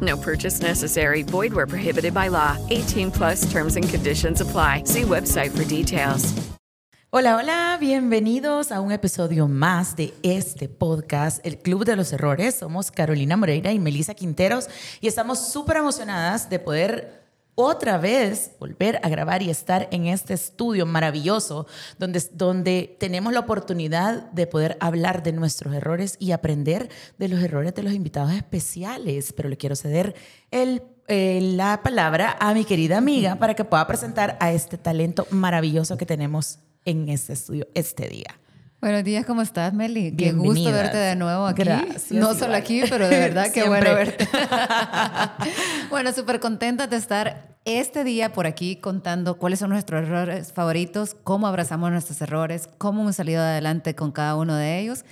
No purchase necessary. Void where prohibited by law. 18 plus terms and conditions apply. See website for details. Hola, hola, bienvenidos a un episodio más de este podcast, El Club de los Errores. Somos Carolina Moreira y Melissa Quinteros y estamos súper emocionadas de poder otra vez volver a grabar y estar en este estudio maravilloso donde, donde tenemos la oportunidad de poder hablar de nuestros errores y aprender de los errores de los invitados especiales. Pero le quiero ceder el, eh, la palabra a mi querida amiga para que pueda presentar a este talento maravilloso que tenemos en este estudio este día. Buenos días, ¿cómo estás, Meli? Qué gusto verte de nuevo aquí. Gracias, No igual. solo aquí, pero de verdad qué bueno verte. bueno, súper contenta de estar este día por aquí contando cuáles son nuestros errores favoritos, cómo abrazamos nuestros errores, cómo hemos salido adelante con cada uno de ellos.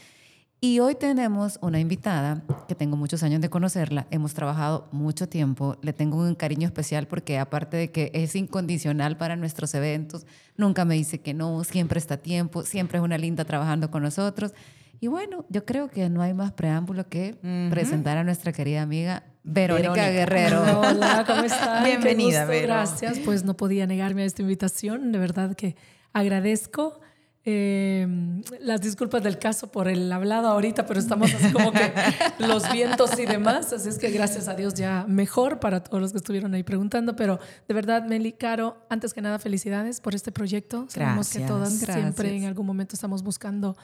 Y hoy tenemos una invitada que tengo muchos años de conocerla, hemos trabajado mucho tiempo, le tengo un cariño especial porque aparte de que es incondicional para nuestros eventos, nunca me dice que no, siempre está a tiempo, siempre es una linda trabajando con nosotros. Y bueno, yo creo que no hay más preámbulo que presentar a nuestra querida amiga Verónica, Verónica. Guerrero. Hola, ¿cómo están? Qué Bienvenida, gusto, Vero. Gracias. Pues no podía negarme a esta invitación. De verdad que agradezco. Eh, las disculpas del caso por el hablado ahorita, pero estamos así como que los vientos y demás. Así es que gracias a Dios ya mejor para todos los que estuvieron ahí preguntando. Pero de verdad, Meli, Caro, antes que nada, felicidades por este proyecto. Sabemos que Gracias. todas siempre en algún momento estamos buscando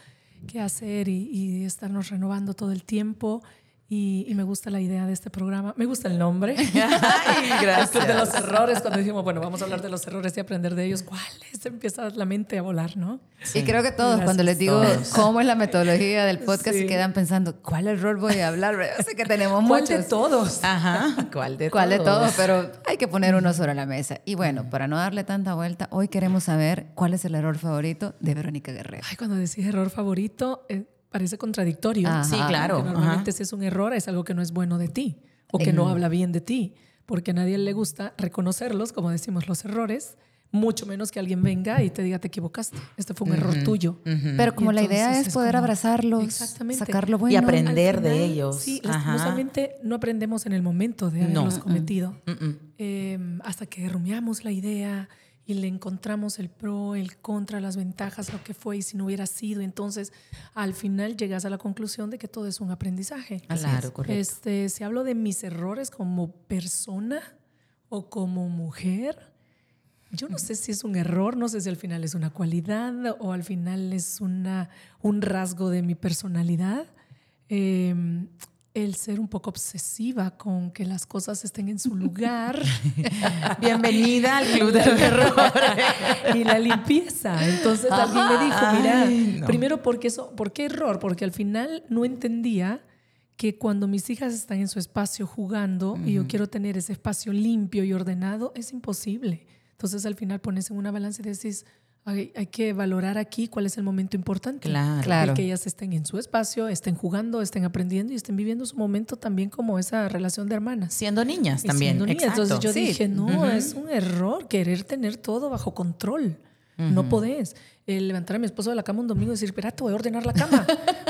qué hacer y, y estarnos renovando todo el tiempo. Y, y me gusta la idea de este programa. Me gusta el nombre. Ay, El club de los gracias. errores, cuando dijimos, bueno, vamos a hablar de los errores y aprender de ellos, ¿cuáles? Empieza la mente a volar, ¿no? Y creo que todos, cuando les digo Todos. cómo es la metodología del podcast, Sí. se quedan pensando, ¿cuál error voy a hablar? Yo sé que tenemos ¿Cuál muchos. de todos? Ajá, ¿cuál de ¿Cuál de todos? todos? Pero hay que poner uno sobre la mesa. Y bueno, para no darle tanta vuelta, hoy queremos saber cuál es el error favorito de Verónica Guerrero. Ay, cuando decís error favorito, eh, parece contradictorio. Ajá. Sí, claro. Porque normalmente si es un error, es algo que no es bueno de ti o que no habla bien de ti, porque a nadie le gusta reconocerlos, como decimos, los errores, mucho menos que alguien venga y te diga te equivocaste. Este fue un error tuyo. Pero como la idea entonces es poder como- abrazarlos, Exactamente. sacar lo bueno. Y aprender Al de final, ellos. Sí, Ajá. lastimosamente no aprendemos en el momento de No. haberlos cometido. Mm, mm. Eh, hasta que rumiamos la idea y le encontramos el pro, el contra, las ventajas, lo que fue y si no hubiera sido. Entonces, al final llegas a la conclusión de que todo es un aprendizaje. Claro, correcto. Este, si hablo de mis errores como persona o como mujer, yo no sé si es un error, no sé si al final es una cualidad o al final es una, un rasgo de mi personalidad. Eh, el ser un poco obsesiva con que las cosas estén en su lugar Bienvenida al Club de los Errores. y la limpieza. Entonces alguien me dijo, mira, Ay, no. primero porque eso, ¿por qué error? Porque al final no entendía que cuando mis hijas están en su espacio jugando y yo quiero tener ese espacio limpio y ordenado, es imposible. Entonces al final pones en una balanza y decís, hay, hay que valorar aquí cuál es el momento importante. Claro. Claro. El que ellas estén en su espacio, estén jugando, estén aprendiendo y estén viviendo su momento también como esa relación de hermanas. Siendo niñas Y también. siendo niña. Exacto. Entonces yo Sí. dije, no, es un error querer tener todo bajo control. No podés. El levantar a mi esposo de la cama un domingo y decir, espera, te voy a ordenar la cama.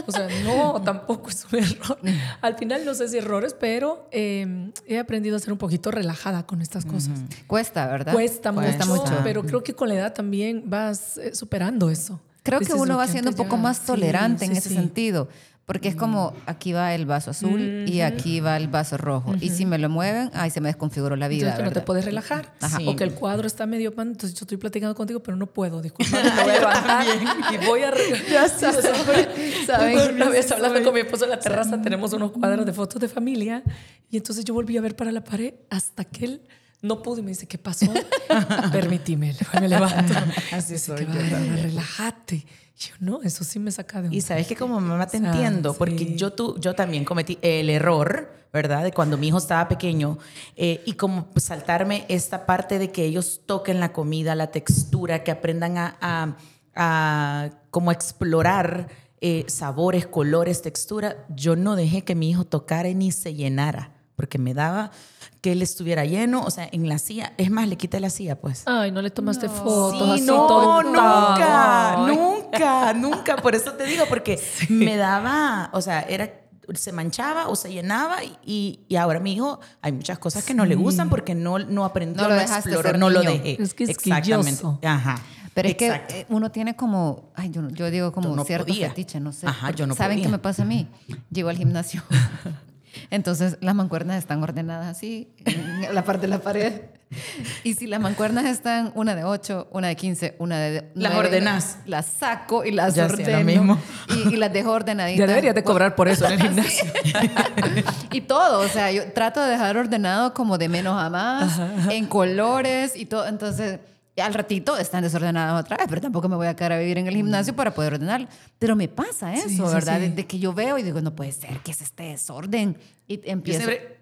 o sea, no, tampoco es un error. Al final no sé si errores, pero eh, he aprendido a ser un poquito relajada con estas cosas. Cuesta, ¿verdad? Cuesta, Cuesta mucho, mucho. pero creo que con la edad también vas eh, superando eso. Creo que uno "Ok, va siendo un poco ya- más sí, tolerante en sí, ese sí. sentido. Porque es como aquí va el vaso azul y aquí va el vaso rojo. Y si me lo mueven, ay, se me desconfiguró la vida. Entonces, que no te puedes relajar. Ajá. O que el cuadro está medio pan, entonces yo estoy platicando contigo, pero no puedo. Disculpa, me voy a levantar y voy a... Ya ¿Saben? Una vez hablando con mi esposo en la terraza, tenemos unos cuadros de fotos de familia y entonces yo volví a ver para la pared hasta que él no pudo y me dice, ¿qué pasó? Permitime, me levanto. Así Dice, soy "Qué yo bárbara, también. relájate. Y yo, no, eso sí me saca de un... Y sabes que como mamá te O sea, entiendo, porque sí. yo, tú, yo también cometí el error, ¿verdad? De cuando mi hijo estaba pequeño eh, y como saltarme esta parte de que ellos toquen la comida, la textura, que aprendan a, a, a como explorar eh, sabores, colores, textura. Yo no dejé que mi hijo tocara ni se llenara, porque me daba que él estuviera lleno, o sea, en la silla. Es más, le quité la silla, pues. Ay, no le tomaste fotos Sí, así no, todo nunca. Ay. nunca, nunca. Por eso te digo, porque me daba, o sea, era se manchaba o se llenaba y, y ahora mi hijo hay muchas cosas que no le gustan porque no, no aprendió, No no, lo dejaste exploró, ser no lo niño. dejé. Es que es Exactamente. quilloso. Ajá. Pero es que Exacto. eh, uno tiene como, ay, yo, no- yo digo como no cierto podía. fetiche, no sé. Ajá, yo no ¿Saben podía. qué me pasa a mí? Llego al gimnasio. Entonces las mancuernas están ordenadas así, en la parte de la pared. Y si las mancuernas están una de 8, una de 15, una de Las nueve, ordenás. Las saco y las Ya hacía lo ordeno. mismo. Y, y las dejo ordenaditas. Ya deberías de cobrar por eso en el gimnasio. y todo, o sea, yo trato de dejar ordenado como de menos a más, en colores y todo. Entonces, al ratito están desordenadas otra vez, pero tampoco me voy a quedar a vivir en el gimnasio para poder ordenar. Pero me pasa eso, Sí, sí, ¿verdad? sí. De, que yo veo y digo, no puede ser que es este desorden. Y empiezo. siempre-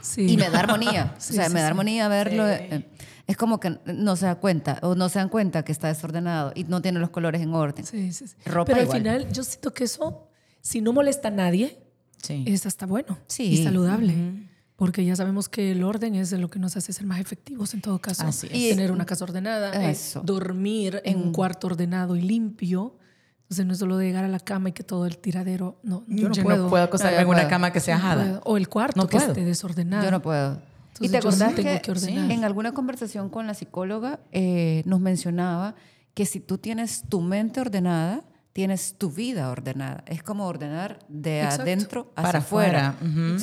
Sí. Y me da armonía. O sea, me da armonía verlo. eh, Es como que no se da cuenta, o no se dan cuenta que está desordenado y no tiene los colores en orden. Sí, sí, sí. Ropa Pero al igual. final yo siento que eso, si no molesta a nadie, Sí. es hasta bueno y saludable. Porque ya sabemos que el orden es lo que nos hace ser más efectivos en todo caso. Así es. Y- Tener una casa ordenada, eh, Eso. dormir en un cuarto ordenado y limpio. Entonces no es solo de llegar a la cama y que todo el tiradero. No, yo no puedo. acostarme No, yo en una puedo. cama que sea No ajada. puedo. O el cuarto No que puedo. esté desordenado. Yo no puedo. ¿Y Entonces, te yo sí acordás tengo que, que ordenar. en alguna conversación con la psicóloga eh, nos mencionaba que si tú tienes tu mente ordenada, tienes tu vida ordenada. Es como ordenar de Exacto. adentro hacia Para afuera.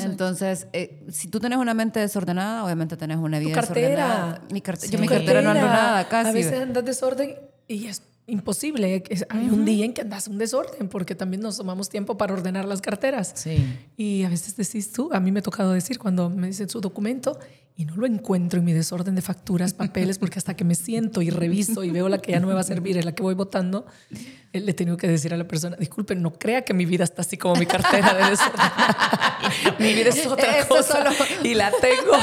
Entonces, eh, si tú tienes una mente desordenada, obviamente tenés una vida cartera. desordenada. Mi carte- Sí. Yo mi Tu cartera no ando cartera. nada casi. A veces andas desorden y es imposible. Es- Hay un día en que andas un desorden porque también nos tomamos tiempo para ordenar las carteras. Sí. Y a veces decís tú, a mí me ha tocado decir cuando me dicen su documento y no lo encuentro en mi desorden de facturas, papeles, porque hasta que me siento y reviso y veo la que ya no me va a servir, es la que voy votando, le he tenido que decir a la persona, disculpen, no crea que mi vida está así como mi cartera de mi vida es otra Eso cosa solo- y la tengo.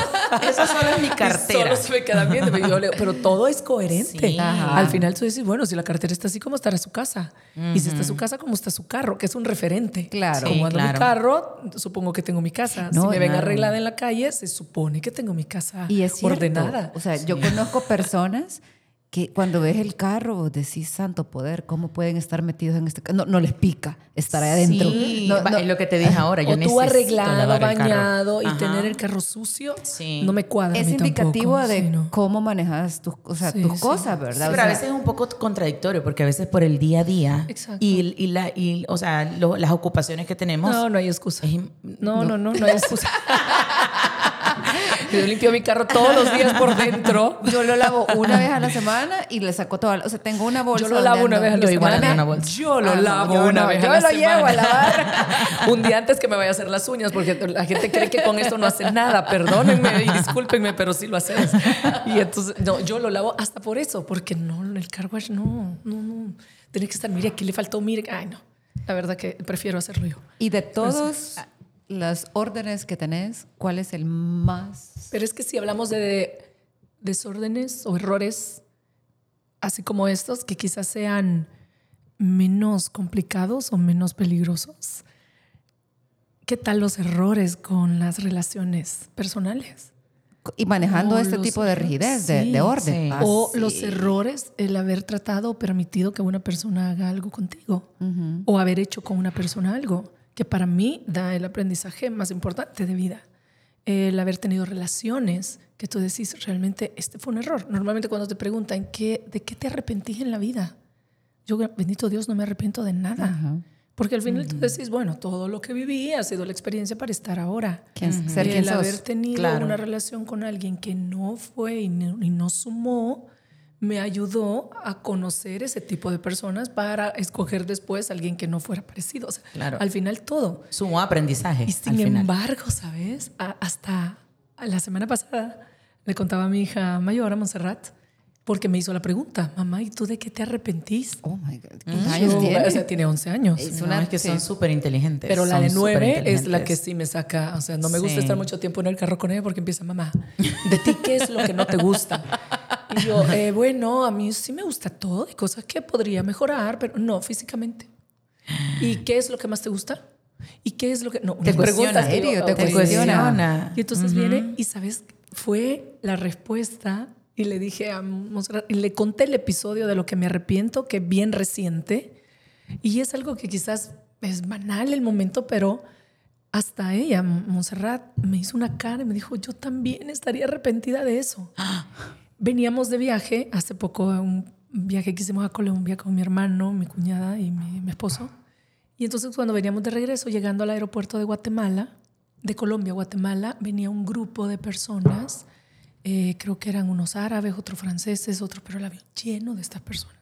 Eso solo es mi Y cartera. Solo se me quedan viendo. pero todo es coherente. Sí. Al final tú dices, bueno, si la cartera está así, ¿cómo estará su casa? Y si está su casa, ¿cómo está su carro? Que es un referente. Claro. Como ando mi carro, supongo que tengo mi casa. No, si me ven arreglada en la calle, se supone que tengo mi casa Y es ordenada. O sea, yo conozco personas que cuando ves el carro vos decís, santo poder, ¿cómo pueden estar metidos en este carro? No, no les pica estar ahí adentro. Sí, No, no. es lo que te dije ahora. Yo o tú necesito arreglado, lavar el carro. bañado y Ajá. tener el carro sucio, Sí. no me cuadra. a Es mí indicativo tampoco, de sí, no. cómo manejas tus, o sea, Sí, tus sí. cosas, ¿verdad? O Pero a sea, veces es un poco contradictorio porque a veces por el día a día y, y la, y, o sea, lo- las ocupaciones que tenemos. No, no hay excusa. Es No, no, no, no hay excusa. Yo limpio mi carro todos los días por dentro. Yo lo lavo una vez a la semana y le saco toda, o sea, tengo una bolsa. Yo lo donde lavo una vez a la Yo igual semana. tengo una bolsa. Yo lo Ah, lavo yo una vez yo a la lo semana. llevo a lavar. Un día antes que me vaya a hacer las uñas, porque la gente cree que con esto no hace nada. Perdónenme y discúlpenme, pero sí lo hacemos. Y entonces, no, yo lo lavo hasta por eso, porque no, el car wash no, no, no. Tiene que estar, mire, aquí le faltó, mire. Ay, no. La verdad que prefiero hacerlo yo. Y de todos los órdenes que tenés, ¿cuál es el más? Pero es que si hablamos de desórdenes o errores, así como estos, que quizás sean menos complicados o menos peligrosos, ¿qué tal los errores con las relaciones personales? Y manejando O este los tipo de rigidez, de, sí, de orden. sí. Ah, o sí. los errores, el haber tratado o permitido que una persona haga algo contigo. O haber hecho con una persona algo, que para mí da el aprendizaje más importante de vida. El haber tenido relaciones que tú decís, realmente este fue un error. Normalmente cuando te preguntan, ¿qué, ¿de qué te arrepentís en la vida? Yo, bendito Dios, no me arrepiento de nada. Porque al final tú decís, bueno, todo lo que viví ha sido la experiencia para estar ahora. ¿Quién- Y quien el haber tenido Claro. una relación con alguien que no fue y no, y no sumó, me ayudó a conocer ese tipo de personas para escoger después a alguien que no fuera parecido. O sea, Claro. al final todo. Sumo aprendizaje. Y al sin final. embargo, ¿sabes? A- hasta la semana pasada le contaba a mi hija mayor, a Montserrat, porque me hizo la pregunta, mamá, ¿y tú de qué te arrepentís? Oh my God. ¿Cuántos años tiene? O sea, tiene 11 años. Es No, una- es que son súper inteligentes. Pero la son de nueve es la que sí me saca. O sea, no me gusta Sí. estar mucho tiempo en el carro con ella porque empieza, mamá, ¿de ti qué es lo que no te gusta? Y yo, eh, bueno, a mí sí me gusta todo. Hay cosas que podría mejorar, pero no físicamente. ¿Y qué es lo que más te gusta? ¿Y qué es lo que.? No, Te cuestiona, serio, te cuestiona. Y entonces viene y, ¿sabes? Fue la respuesta y le dije a Monserrat, y le conté el episodio de lo que me arrepiento, que bien reciente. Y es algo que quizás es banal el momento, pero hasta ella, Montserrat, me hizo una cara y me dijo, yo también estaría arrepentida de eso. Veníamos de viaje, hace poco, un viaje que hicimos a Colombia con mi hermano, mi cuñada y mi, mi esposo. Y entonces cuando veníamos de regreso, llegando al aeropuerto de Guatemala, de Colombia a Guatemala, venía un grupo de personas, eh, creo que eran unos árabes, otros franceses, otros, pero el avión lleno de estas personas.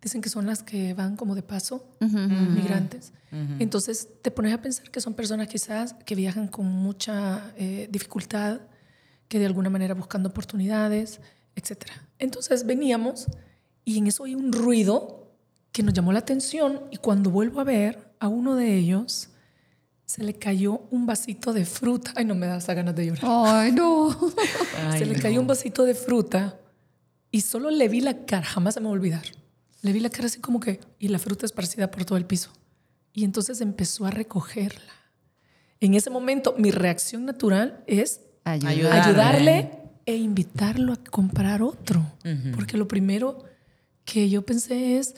Dicen que son las que van como de paso, migrantes. Entonces te pones a pensar que son personas quizás que viajan con mucha eh, dificultad, que de alguna manera buscando oportunidades, etc. Entonces veníamos y en eso hay un ruido que nos llamó la atención y cuando vuelvo a ver a uno de ellos, se le cayó un vasito de fruta. Ay, no me da esa ganas de llorar. Ay, no. se le cayó un vasito de fruta y solo le vi la cara, jamás se me va a olvidar. Le vi la cara así como que, y la fruta esparcida por todo el piso. Y entonces empezó a recogerla. En ese momento, mi reacción natural es Ayuda. Ayudarle. E invitarlo a comprar otro. Porque lo primero que yo pensé es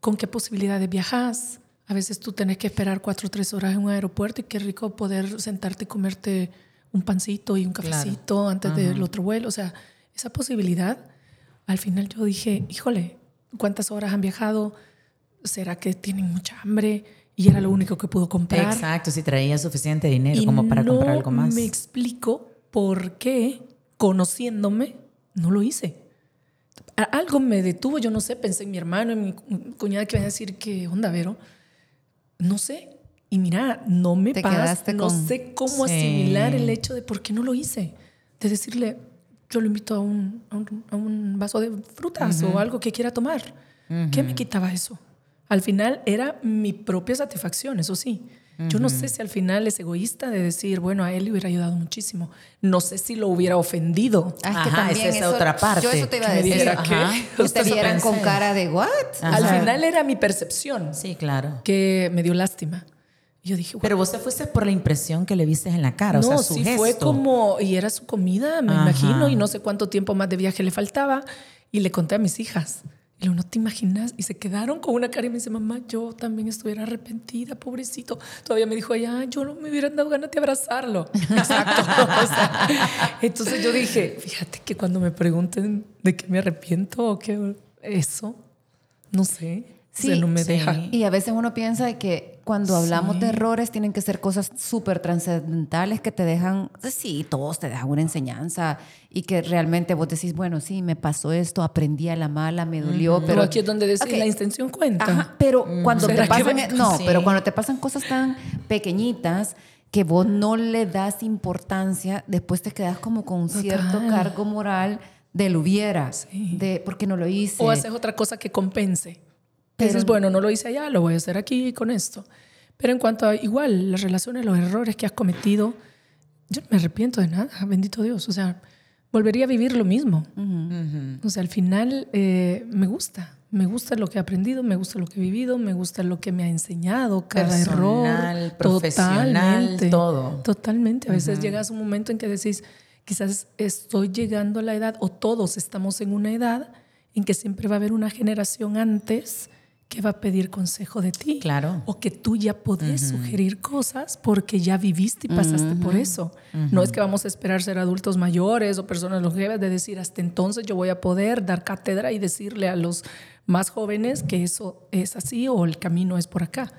con qué posibilidades viajas. A veces tú tenés que esperar cuatro o tres horas en un aeropuerto y qué rico poder sentarte y comerte un pancito y un cafecito antes del otro vuelo. O sea, esa posibilidad, al final yo dije, híjole, ¿cuántas horas han viajado? ¿Será que tienen mucha hambre? Y era lo único que pudo comprar. Exacto, si traía suficiente dinero Y como para no comprar algo más. me explico por qué, conociéndome, no lo hice. Algo me detuvo, yo no sé, pensé en mi hermano, en mi cu- cuñada que iba a decir que onda, Vero. No sé. Y mira, no me pasa, no con- sé cómo Sí. asimilar el hecho de por qué no lo hice. De decirle, yo lo invito a un, a un, a un vaso de frutas o algo que quiera tomar. ¿Qué me quitaba eso? Al final era mi propia satisfacción, eso sí. Yo no sé si al final es egoísta de decir, bueno, a él le hubiera ayudado muchísimo. No sé si lo hubiera ofendido. Ah, es que Ajá, también esa es eso- otra parte. Yo eso te iba a decir. Que te vieran con cara de what? Al final era mi percepción Sí, claro. que me dio lástima. Yo dije, Pero vos te fuiste por la impresión que le viste en la cara, no, o sea, su sí gesto. fue como, y era su comida, me Ajá. imagino, y no sé cuánto tiempo más de viaje le faltaba. Y le conté a mis hijas. Y le digo, no te imaginas. Y se quedaron con una cara y me dice, mamá, yo también estuviera arrepentida, pobrecito. Todavía me dijo, ya, yo no me hubieran dado ganas de abrazarlo. Exacto. O sea, entonces yo dije, fíjate que cuando me pregunten de qué me arrepiento o qué, eso, no sé. O sea, Sí, no me sí. deja. Y a veces uno piensa de que cuando hablamos Sí. de errores tienen que ser cosas súper trascendentales que te dejan, pues sí, todos te dejan una enseñanza y que realmente vos decís, bueno, sí, me pasó esto, aprendí a la mala, me dolió, Pero pero... aquí es donde decís, Ok. la intención cuenta. Ajá, pero cuando ¿Será te pasan, va- no, Sí. pero cuando te pasan cosas tan pequeñitas que vos no le das importancia, después te quedas como con un cierto Total. cargo moral del hubiera, Sí. de porque no lo hice. O haces otra cosa que compense. Pero- dices, bueno, no lo hice allá, lo voy a hacer aquí con esto. Pero en cuanto a igual las relaciones, los errores que has cometido, yo no me arrepiento de nada, bendito Dios. O sea, volvería a vivir lo mismo. O sea, al final eh, me gusta. Me gusta lo que he aprendido, me gusta lo que he vivido, me gusta lo que me ha enseñado, cada Personal, error. profesional, Totalmente. todo. Totalmente. A veces llegas a un momento en que decís, quizás estoy llegando a la edad, o todos estamos en una edad en que siempre va a haber una generación antes que va a pedir consejo de ti. Claro. O que tú ya podés sugerir cosas porque ya viviste y pasaste por eso. No es que vamos a esperar ser adultos mayores o personas longevas de decir, hasta entonces yo voy a poder dar cátedra y decirle a los más jóvenes que eso es así o el camino es por acá.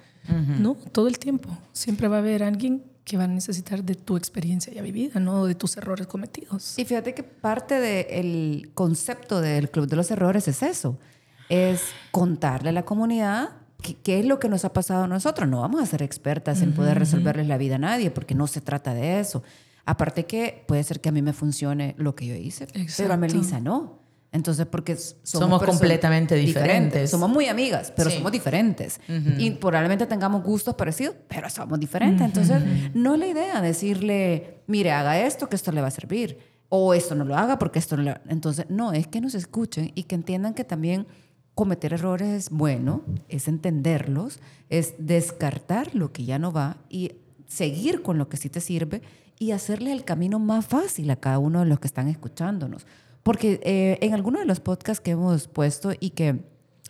¿No? Todo el tiempo. Siempre va a haber alguien que va a necesitar de tu experiencia ya vivida, no de tus errores cometidos. Y fíjate que parte del concepto del Club de los Errores es eso, es contarle a la comunidad qué, es lo que nos ha pasado a nosotros. No vamos a ser expertas en poder resolverles la vida a nadie, porque no se trata de eso. Aparte que puede ser que a mí me funcione lo que yo hice, pero a Exacto. Melissa no. Entonces, porque somos, Somos completamente diferentes. Somos muy amigas, pero Sí. somos diferentes. Y probablemente tengamos gustos parecidos, pero somos diferentes. Entonces, no es la idea decirle, mire, haga esto, que esto le va a servir. O esto no lo haga porque esto no lo... Entonces, no, es que nos escuchen y que entiendan que también cometer errores es bueno, es entenderlos, es descartar lo que ya no va y seguir con lo que sí te sirve y hacerle el camino más fácil a cada uno de los que están escuchándonos. Porque eh, en algunos de los podcasts que hemos puesto y que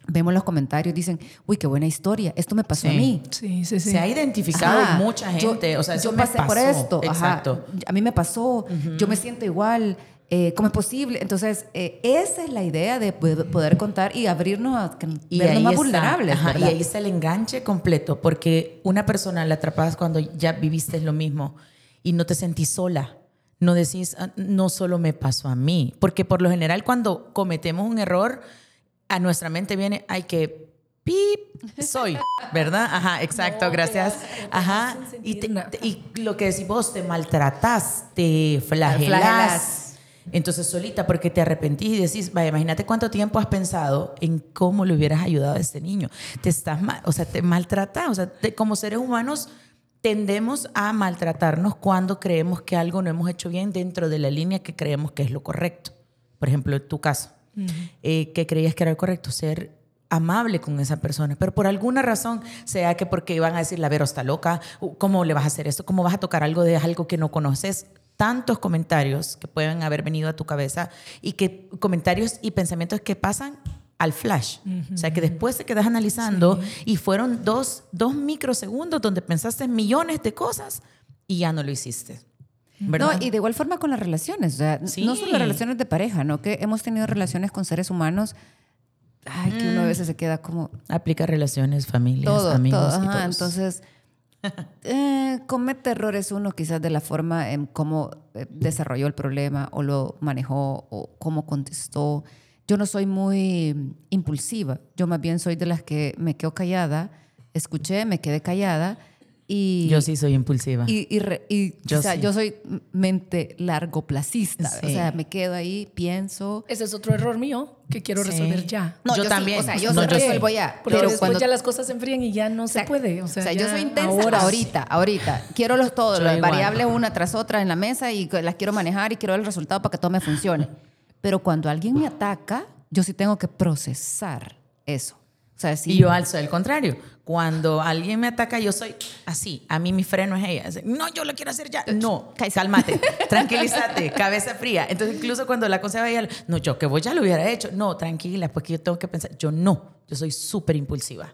vemos los comentarios, dicen, uy, qué buena historia, esto me pasó a mí. Sí, sí, sí. Se ha identificado Ajá. mucha Yo- gente. o sea, yo me pasé por esto. ajá. Exacto. A mí me pasó. Yo me siento igual. Eh, ¿Cómo es posible? Entonces, eh, esa es la idea de poder, contar y abrirnos a que- Y vernos ahí, más está, vulnerables. ajá, y ahí está el enganche completo, porque una persona la atrapas cuando ya viviste lo mismo y no te sentís sola. No decís, "Ah, no solo me pasó a mí, porque por lo general cuando cometemos un error, a nuestra mente viene, hay que pip, soy, ¿verdad? Ajá, exacto, gracias. Ajá, y, te- y lo que decís vos, te maltratás, te flagelás. Entonces solita, porque te arrepentís y decís, vaya, imagínate cuánto tiempo has pensado en cómo le hubieras ayudado a este niño. Te estás mal, o sea, te maltratas, o sea, te- como seres humanos tendemos a maltratarnos cuando creemos que algo no hemos hecho bien dentro de la línea que creemos que es lo correcto. Por ejemplo, en tu caso, eh, que creías que era lo correcto, ser amable con esa persona, pero por alguna razón, sea que porque iban a decir, la Vero está loca, ¿cómo le vas a hacer esto? ¿Cómo vas a tocar algo de algo que no conoces? Tantos comentarios que pueden haber venido a tu cabeza y que comentarios y pensamientos que pasan al flash. O sea, que después te quedas analizando y fueron dos, dos microsegundos donde pensaste millones de cosas y ya no lo hiciste. ¿verdad? No, y de igual forma con las relaciones, o sea, Sí. no solo las relaciones de pareja, ¿no? Que hemos tenido relaciones con seres humanos, ay, que uno a veces se queda como Aplica relaciones, familias, todo, amigos todo. y ajá, todos. entonces, eh, comete errores uno quizás de la forma en cómo eh, desarrolló el problema o lo manejó o cómo contestó. Yo no soy muy impulsiva, yo más bien soy de las que me quedo callada, escuché, me quedé callada y... Yo sí soy impulsiva. Y, y re- y, Yo o sea, sí. yo soy mente largoplacista. O Sí. sea, me quedo ahí, pienso. Ese es otro error mío que quiero Sí. resolver ya. No, yo sí, también. o sea, yo No, sí yo resuelvo ya. Porque pero después cuando ya las cosas se enfrían y ya no se Exacto. puede. O sea, yo ya soy intensa ahora sí. ahorita, ahorita. Quiero los todos, Yo las igual. variables una tras otra en la mesa y las quiero manejar y quiero el resultado para que todo me funcione. Pero cuando alguien me ataca, yo sí tengo que procesar eso. O sea, sí. Y yo alzo el contrario. Cuando alguien me ataca, yo soy así. A mí mi freno es ella. Es, No, yo lo quiero hacer ya. No, cálmate, tranquilízate, cabeza fría. Entonces, incluso cuando la aconseja ella, no, yo que vos ya lo hubiera hecho. No, tranquila, porque yo tengo que pensar. Yo no, yo soy súper impulsiva.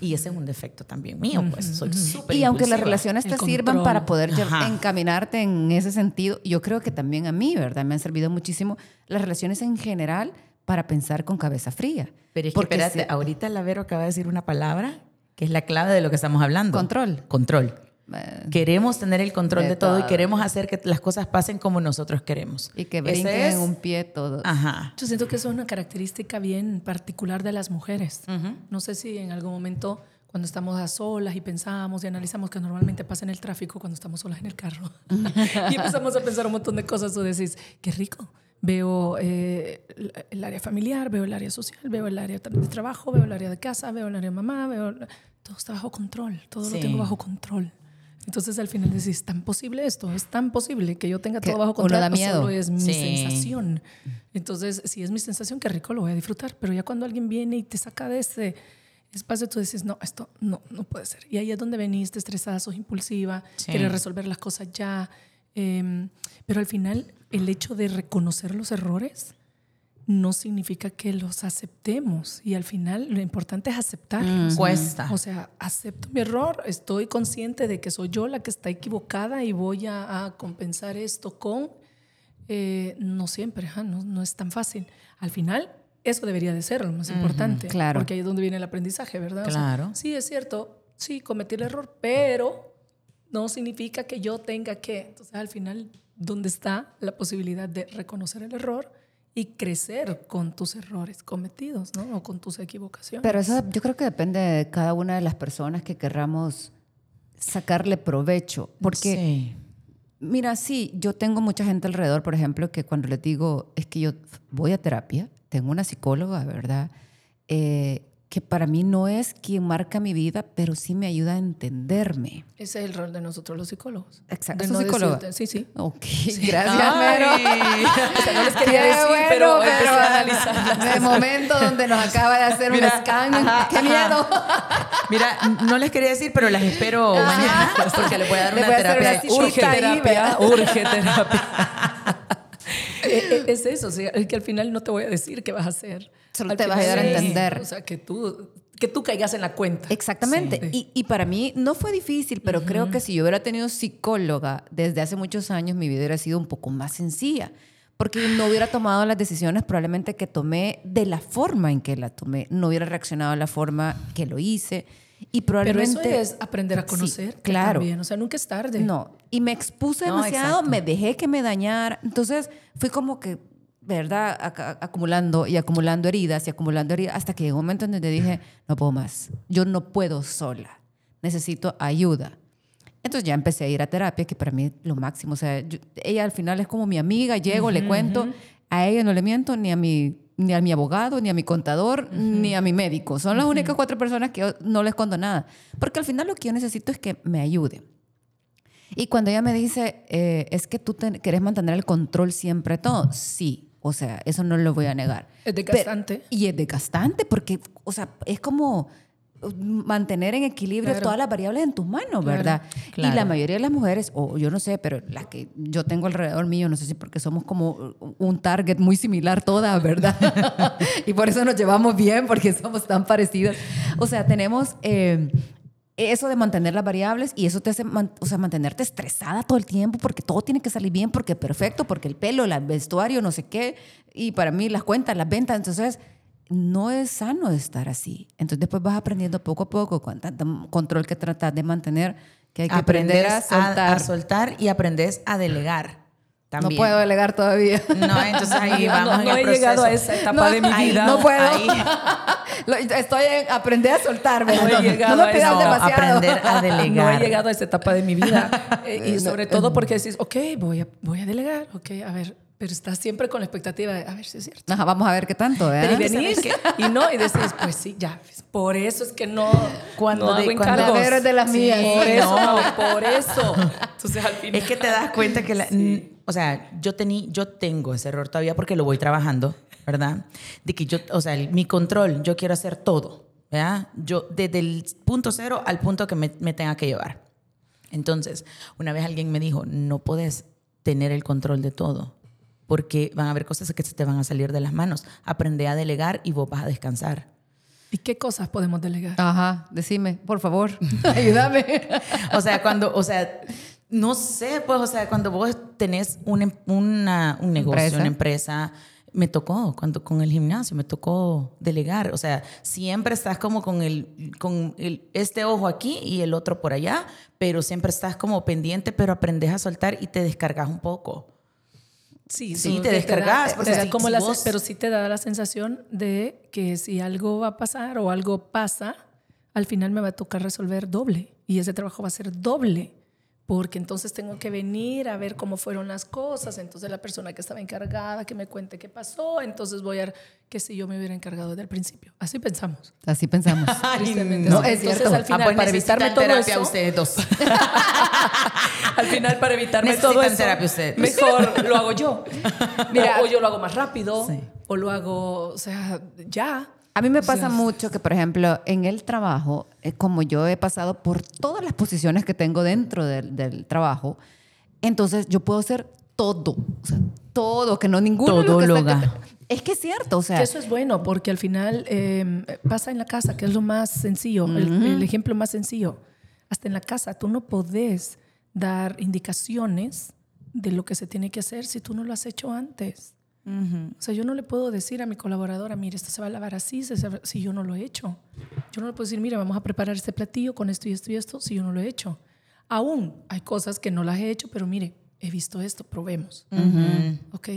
Y ese es un defecto también mío, pues soy súper Y aunque las relaciones te El sirvan control. para poder lle- Ajá. encaminarte en ese sentido, yo creo que también a mí, ¿verdad? Me han servido muchísimo las relaciones en general para pensar con cabeza fría. Pero es que Porque espérate, si- ahorita la Vero acaba de decir una palabra que es la clave de lo que estamos hablando. Control. Control. Eh, Queremos tener el control De de, todo y todo. queremos hacer que las cosas pasen como nosotros queremos. y que brinquen es- en un pie todo. Ajá. Yo siento que eso es una característica bien particular de las mujeres. No sé si en algún momento cuando estamos a solas y pensamos y analizamos que normalmente pasa en el tráfico cuando estamos solas en el carro y empezamos a pensar un montón de cosas, tú decís, qué rico. Veo eh, el- área familiar, veo el área social, veo el área de trabajo, veo el área de casa, veo el área de mamá, veo... Todo está bajo control, todo Sí. lo tengo bajo control. Entonces al final decís, ¿es tan posible esto? ¿Es tan posible que yo tenga Que todo bajo control? da ¿O miedo. solo es mi Sí. sensación? Entonces, si es mi sensación, qué rico, lo voy a disfrutar. Pero ya cuando alguien viene y te saca de ese espacio, tú dices, no, esto no, no puede ser. Y ahí es donde venís, te estresada, sos impulsiva, Sí. quieres resolver las cosas ya. Em, pero al final, el hecho de reconocer los errores no significa que los aceptemos. Y al final, lo importante es aceptarlos. Cuesta. O sea, acepto mi error, estoy consciente de que soy yo la que está equivocada y voy a, a compensar esto con... eh, no siempre, ajá, no, no es tan fácil. Al final, eso debería de ser lo más importante. claro. Porque ahí es donde viene el aprendizaje, ¿verdad? O sea, Claro. sí, es cierto, sí, cometí el error, pero no significa que yo tenga que. Entonces, al final, ¿dónde está la posibilidad de reconocer el error y crecer con tus errores cometidos, ¿no? O con tus equivocaciones. Pero eso yo creo que depende de cada una de las personas que querramos sacarle provecho. Porque, Sí. mira, sí, yo tengo mucha gente alrededor, por ejemplo, que cuando les digo, es que yo voy a terapia, tengo una psicóloga, ¿verdad? Eh, que para mí no es quien marca mi vida, pero sí me ayuda a entenderme. Ese es el rol de nosotros los psicólogos. Exacto. De ¿Sos no psicóloga? decirte- sí, sí. Ok, gracias, Ay. Mero. O sea, no les quería Qué decir, bueno, pero empecé a analizar. De momento donde nos acaba de hacer Mira, un scan. ajá, ¡Qué ajá. miedo! Mira, no les quería decir, pero las espero mañana porque les voy a dar Le una terapia. una Urge terapia, urge terapia. Eh, eh, es eso, o sea, es que al final no te voy a decir qué vas a hacer. Solo Al te vas a ayudar a entender. O sea, que tú, que tú caigas en la cuenta. Exactamente. Sí. Y, y para mí no fue difícil, pero creo que si yo hubiera tenido psicóloga desde hace muchos años, mi vida hubiera sido un poco más sencilla. Porque no hubiera tomado las decisiones probablemente que tomé de la forma en que la tomé. No hubiera reaccionado de la forma que lo hice. Y Pero probablemente... eso es aprender a Sí, conocer. claro. También. O sea, nunca es tarde. No, y me expuse No, demasiado, exacto. me dejé que me dañara. Entonces fui como que, ¿verdad? Aca- acumulando y acumulando heridas y acumulando heridas hasta que llegó un momento en donde dije, no puedo más. Yo no puedo sola. Necesito ayuda. Entonces ya empecé a ir a terapia, que para mí es lo máximo. O sea, yo- ella al final es como mi amiga, llego, le cuento. A ella no le miento ni a mi ni a mi abogado, ni a mi contador, ni a mi médico. Son las únicas cuatro personas que yo no les cuento nada. Porque al final lo que yo necesito es que me ayude. Y cuando ella me dice, eh, es que tú te- querés mantener el control siempre de todo, sí, o sea, eso no lo voy a negar. Es desgastante. Pero- y es desgastante porque, o sea, es como mantener en equilibrio Claro. todas las variables en tus manos, ¿verdad? Y claro. la mayoría de las mujeres, o yo no sé, pero las que yo tengo alrededor mío, no sé si porque somos como un target muy similar todas, ¿verdad? y por eso nos llevamos bien, porque somos tan parecidas. O sea, tenemos... eh, eso de mantener las variables y eso te hace o sea, mantenerte estresada todo el tiempo porque todo tiene que salir bien, porque perfecto, porque el pelo, el vestuario, no sé qué, y para mí las cuentas, las ventas, entonces no es sano estar así. Entonces después vas aprendiendo poco a poco con tanto control que tratas de mantener que hay que aprender a Aprendes soltar. a soltar y aprendes a delegar. no También. puedo delegar todavía. No, entonces ahí No, vamos no, en no el he llegado a proceso. esa etapa de mi ahí vida. no puedo. ahí. Estoy en aprender a soltar, No he llegado no a eso. demasiado. aprender a delegar. No he llegado a esa etapa de mi vida. Eh, y sobre todo porque decís, ok, voy a, voy a delegar, ok, a ver, pero estás siempre con la expectativa de, a ver si es cierto. Ajá, vamos a ver qué tanto, ¿eh? Y venís y no, y decís, pues sí, ya, por eso es que no, Cuando no de- hago cuando- encargos. De las Sí, mías. Por eso, no. por eso. Entonces al final. Es que te das cuenta que, la, n- o sea, yo, tení, yo tengo ese error todavía porque lo voy trabajando, ¿verdad? De que yo, o sea, el- mi control, yo quiero hacer todo, ¿verdad? Yo, desde el punto cero al punto que me, me tenga que llevar. Entonces, una vez alguien me dijo, no puedes tener el control de todo, porque van a haber cosas que se te van a salir de las manos. Aprende a delegar y vos vas a descansar. ¿Y qué cosas podemos delegar? Ajá, decime, por favor, ayúdame. O sea, cuando, o sea, no sé, pues, o sea, cuando vos tenés un, em- una- un negocio, Empresa. una empresa, me tocó, cuando con el gimnasio, me tocó delegar. O sea, siempre estás como con el, con el, este ojo aquí y el otro por allá, pero siempre estás como pendiente, pero aprendes a soltar y te descargas un poco. Sí, Sí, te descargas, da- porque te da si- como si la- vos- pero sí te da la sensación de que si algo va a pasar o algo pasa, al final me va a tocar resolver doble. Y ese trabajo va a ser doble. Porque entonces tengo que venir a ver cómo fueron las cosas. Entonces la persona que estaba encargada, que me cuente qué pasó. Entonces voy a ver que si yo me hubiera encargado desde el principio. Así pensamos. Así pensamos. Tristemente. no, es Entonces, cierto. al final, Ah, pues para evitarme todo terapia eso, ustedes dos. al final para evitarme Necesitan todo eso, terapia ustedes. mejor lo hago yo. Mira. o, o yo lo hago más rápido, Sí. o lo hago, o sea, ya. A mí me pasa mucho que, por ejemplo, en el trabajo, eh, como yo he pasado por todas las posiciones que tengo dentro del, del trabajo, entonces yo puedo hacer todo, o sea, todo, que no ninguno de los que está-. Es que es cierto, o sea, Que eso es bueno, porque al final eh, pasa en la casa, que es lo más sencillo, el, el ejemplo más sencillo. Hasta en la casa, tú no podés dar indicaciones de lo que se tiene que hacer si tú no lo has hecho antes. O sea, yo no le puedo decir a mi colaboradora, mire, esto se va a lavar así, se- se- si yo no lo he hecho. Yo no le puedo decir, mira, vamos a preparar este platillo con esto y esto y esto, si yo no lo he hecho. Aún hay cosas que no las he hecho, pero mire, he visto esto, probemos. ¿Ok?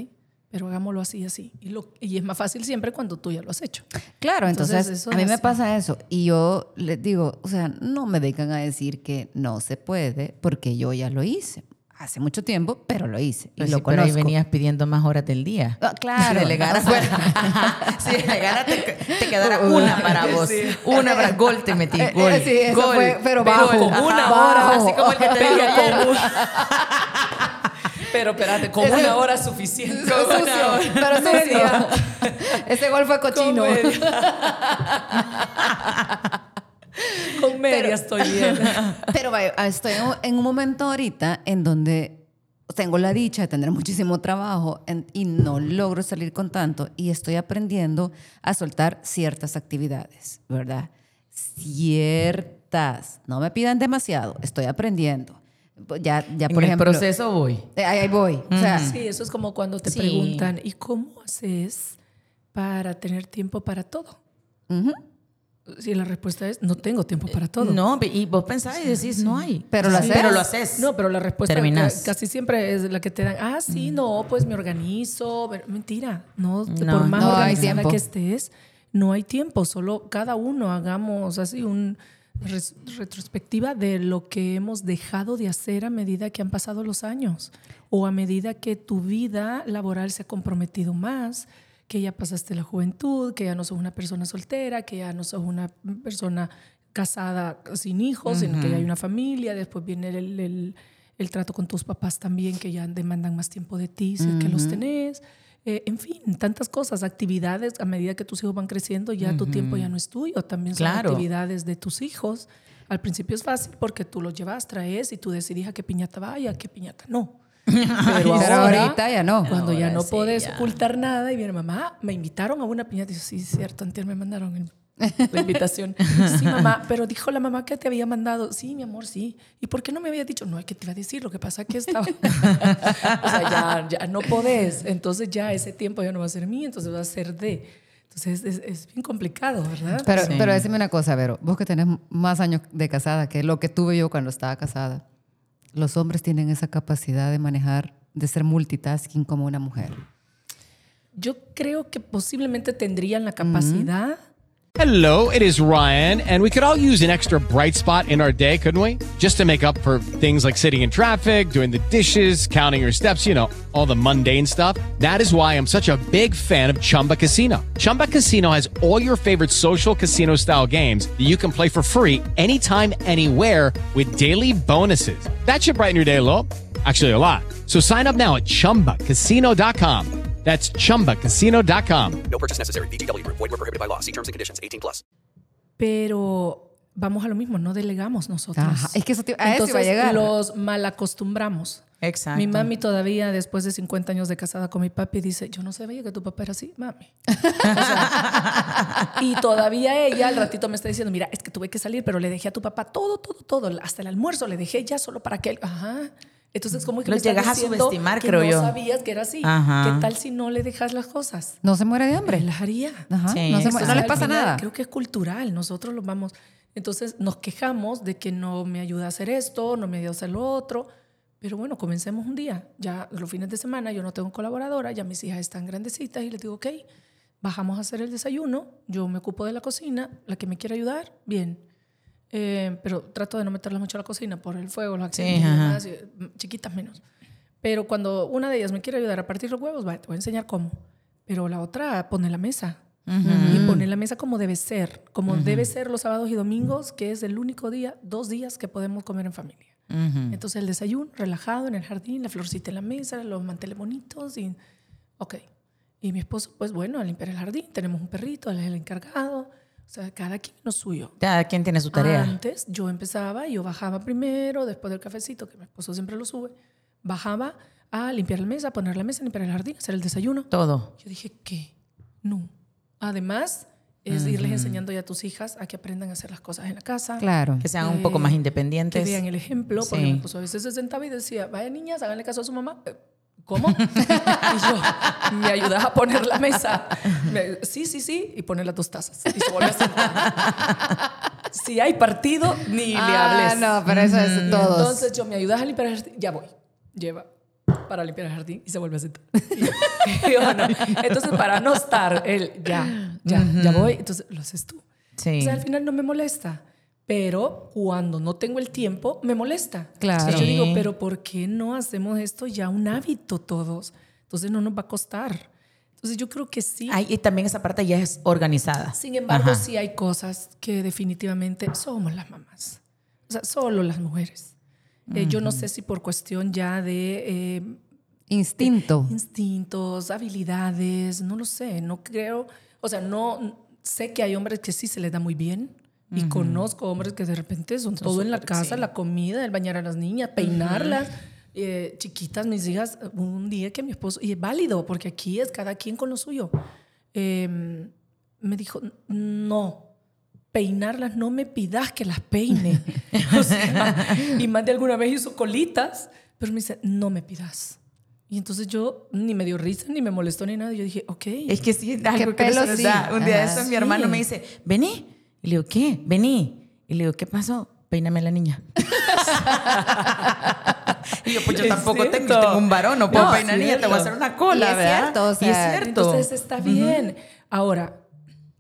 Pero hagámoslo así, así. Y, lo, y es más fácil siempre cuando tú ya lo has hecho. Claro, entonces, Entonces, eso a mí me pasa eso y yo les digo, o sea, no me vengan a decir que no se puede porque yo ya lo hice hace mucho tiempo, pero lo hice y Pues lo sí, pero ahí conozco. venías pidiendo más horas del día. Ah, claro. Si delegaras, si delegaras te, te quedará una para vos. Una para gol te metí. Eh, Gol. eh, sí, eso gol. fue, pero bajo. con una hora, así como el que te Pero ayer. con Pero espérate, con Ese- una hora suficiente. Pero sucio, pero sucio. Ese gol fue cochino. Media estoy bien. Pero vaya, estoy en un- en momento ahorita en donde tengo la dicha de tener muchísimo trabajo en- y no logro salir con tanto y estoy aprendiendo a soltar ciertas actividades, ¿verdad? Ciertas. No me pidan demasiado, estoy aprendiendo. Ya, ya En por el ejemplo. proceso voy. eh, Ahí, ahí voy. O sea, Sí, eso es como cuando te Sí. preguntan, ¿y cómo haces para tener tiempo para todo? ujú. Si la respuesta es, no tengo tiempo para todo. No, y vos pensás y decís, no hay. Pero lo Sí, haces. Pero lo haces. No, pero la respuesta Terminás. ca- casi siempre es la que te dan, ah, sí, no, pues me organizo. Mentira, no, No, por más no organizada que estés, no hay tiempo. Solo cada uno hagamos así un res- retrospectiva de lo que hemos dejado de hacer a medida que han pasado los años o a medida que tu vida laboral se ha comprometido más, que ya pasaste la juventud, que ya no sos una persona soltera, que ya no sos una persona casada sin hijos, sino que ya hay una familia, después viene el, el- el trato con tus papás también, que ya demandan más tiempo de ti, si es que los tenés. Eh, en fin, tantas cosas, actividades, a medida que tus hijos van creciendo, ya tu tiempo ya no es tuyo, también son Claro. actividades de tus hijos. Al principio es fácil porque tú los llevas, traes y tú decidís a qué piñata vaya, a qué piñata no. Pero, Pero ahorita ya no. Cuando ya Ahora no sí, podés ya. ocultar nada y viene mamá, me invitaron a una piñata. Y yo, sí, cierto, antes me mandaron el- la invitación. Sí, mamá, pero dijo la mamá que te había mandado. Sí, mi amor, sí. ¿Y por qué no me había dicho? No, es que te iba a decir, lo que pasa es que estaba... o sea, ya, ya no podés. Entonces ya ese tiempo ya no va a ser mío, entonces va a ser de... Entonces es, es bien complicado, ¿verdad? Pero, Sí. pero decime una cosa, Vero. Vos que tenés más años de casada que lo que tuve yo cuando estaba casada. Los hombres tienen esa capacidad de manejar, de ser multitasking como una mujer. Yo creo que posiblemente tendrían la capacidad... Hello, it is Ryan, and we could all use an extra bright spot in our day, couldn't we? Just to make up for things like sitting in traffic, doing the dishes, counting your steps, you know, all the mundane stuff. That is why I'm such a big fan of Chumba Casino. Chumba Casino has all your favorite social casino style games that you can play for free anytime, anywhere with daily bonuses. That should brighten your day a little. Actually, a lot. So sign up now at chumbacasino.com. That's chumbacasino.com. No purchase necessary. VGW Group. Void were prohibited by law. See terms and conditions. 18 plus. Pero vamos a lo mismo, no delegamos nosotros. Ajá, es que eso te- a eso iba a Entonces, llegar. los malacostumbramos. Exacto. Mi mami todavía, después de 50 años de casada con mi papi, dice, yo no sabía que tu papá era así, mami. O sea, y todavía ella al ratito me está diciendo, mira, es que tuve que salir, pero le dejé a tu papá todo, todo, todo, hasta el almuerzo le dejé ya solo para que él... Ajá. Entonces, ¿cómo es que Los llegas a subestimar, que creo no yo. sabías que era así? Ajá. ¿Qué tal si no le dejas las cosas? No se muere de hambre. las haría. Ajá, Sí, no, se exacto. no les pasa final, nada. Creo que es cultural. Nosotros lo vamos. Entonces nos quejamos de que no me ayuda a hacer esto, no me ayuda a hacer lo otro. Pero bueno, comencemos un día. Ya los fines de semana yo no tengo colaboradora, ya mis hijas están grandecitas y les digo, ok, bajamos a hacer el desayuno, yo me ocupo de la cocina, la que me quiera ayudar, bien. Eh, pero trato de no meterlas mucho a la cocina por el fuego, los accidentes y ajá. demás, y, mm, chiquitas menos. Pero cuando una de ellas me quiere ayudar a partir los huevos, va, te voy a enseñar cómo. Pero la otra pone la mesa. Y pone la mesa como debe ser, como debe ser los sábados y domingos, que es el único día, dos días que podemos comer en familia. Entonces el desayuno, relajado en el jardín, la florcita en la mesa, los manteles bonitos y... Ok. Y mi esposo, pues bueno, a limpiar el jardín, tenemos un perrito, él es el encargado. O sea, cada quien lo suyo. Cada quien tiene su tarea. Antes yo empezaba, yo bajaba primero, después del cafecito, que mi esposo siempre lo sube, bajaba a limpiar la mesa, poner la mesa, limpiar el jardín, hacer el desayuno. Todo. Yo dije, ¿qué? No. Además, es irles enseñando ya a tus hijas a que aprendan a hacer las cosas en la casa. Claro. Que sean un poco más Que independientes. vean el ejemplo, porque Sí. mi esposo a veces se sentaba y decía, vaya niñas, háganle caso a su mamá. Eh, ¿cómo? y yo, ¿me ayudas a poner la mesa? Me- sí, sí, sí, y poner las dos tazas. Y se vuelve a sentar. si hay partido, ni le Ah, hables. no, pero eso es todos. Entonces yo, ¿me ayudas a limpiar el jardín? Ya voy. Lleva para limpiar el jardín y se vuelve a sentar. Y yo, no. Entonces, para no estar, él, ya, ya, ya voy. Entonces, lo haces tú. Sí. O sea, al final no me molesta. Pero cuando no tengo el tiempo, me molesta. Claro. Entonces yo digo, pero ¿por qué no hacemos esto ya un hábito todos? Entonces no nos va a costar. Entonces yo creo que sí. Ay, y también esa parte ya es organizada. Sin embargo, Ajá. sí hay cosas que definitivamente somos las mamás. O sea, solo las mujeres. Eh, yo no sé si por cuestión ya de eh, Instinto. instintos, habilidades, no lo sé, no creo, o sea, no sé que hay hombres que sí se les da muy bien y conozco hombres que de repente son, todo en la casa, sí. la comida, el bañar a las niñas, peinarlas. eh, chiquitas, mis hijas, un día que mi esposo, y es válido, porque aquí es cada quien con lo suyo, eh, me dijo, no, peinarlas, no me pidas que las peine. O sea, y más de alguna vez hizo colitas, pero me dice, no me pidas. Y entonces yo ni me dio risa, ni me molestó, ni nada. Yo dije, ok. Es que sí, es algo que pelo sí. da. Un día de eso mi hermano Sí. me dice, vení. Y le digo, ¿qué? Vení. Y le digo, ¿qué pasó? Peíname a la niña. y yo, pues yo tampoco tengo, cierto. tengo un varón, no puedo No, peinar niña, te voy a hacer una cola, Y es ¿verdad? cierto, o Y sea, es cierto. Entonces está bien. Ahora,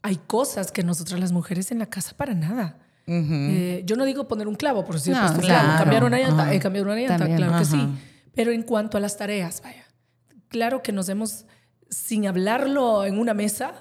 hay cosas que nosotras las mujeres en la casa para nada. Eh, yo no digo poner un clavo, por cierto, No, claro. claro, cambiar una llanta, Ajá. eh, cambiar una llanta, También. claro que sí. Pero en cuanto a las tareas, vaya, claro que nos hemos, sin hablarlo en una mesa,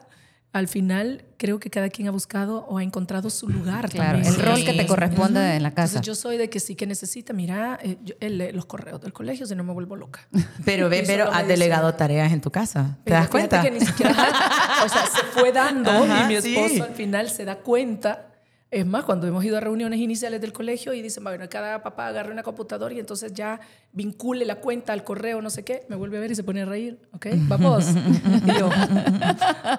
al final creo que cada quien ha buscado o ha encontrado su lugar. Claro, también. el rol que te Sí. corresponde en la casa. Entonces yo soy de que sí que necesita, mira, eh, yo- él lee los correos del colegio, si no me vuelvo loca. Pero ve, pero has dice- delegado tareas en tu casa. ¿Te Pero das cuenta? que ni siquiera, o sea, se fue dando Ajá, y mi esposo sí. al final se da cuenta. Es más, cuando hemos ido a reuniones iniciales del colegio y dicen, bueno, cada papá agarre una computadora y entonces ya vincule la cuenta al correo, no sé qué, me vuelve a ver y se pone a reír, ¿ok? Vamos. Y yo,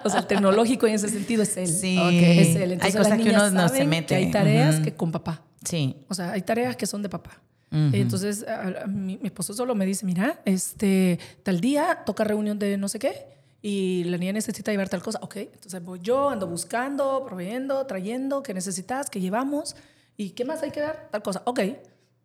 o sea, el tecnológico en ese sentido es él. Sí. Es él. Hay cosas que uno no se mete. Que hay tareas que con papá. Sí. O sea, hay tareas que son de papá. Entonces, a- a mi, mi esposo solo me dice, mira, este, tal día toca reunión de no sé qué y la niña necesita llevar tal cosa. Ok, entonces voy yo, ando buscando, proveyendo, trayendo, qué necesitas, qué llevamos y qué más hay que dar, tal cosa. Ok,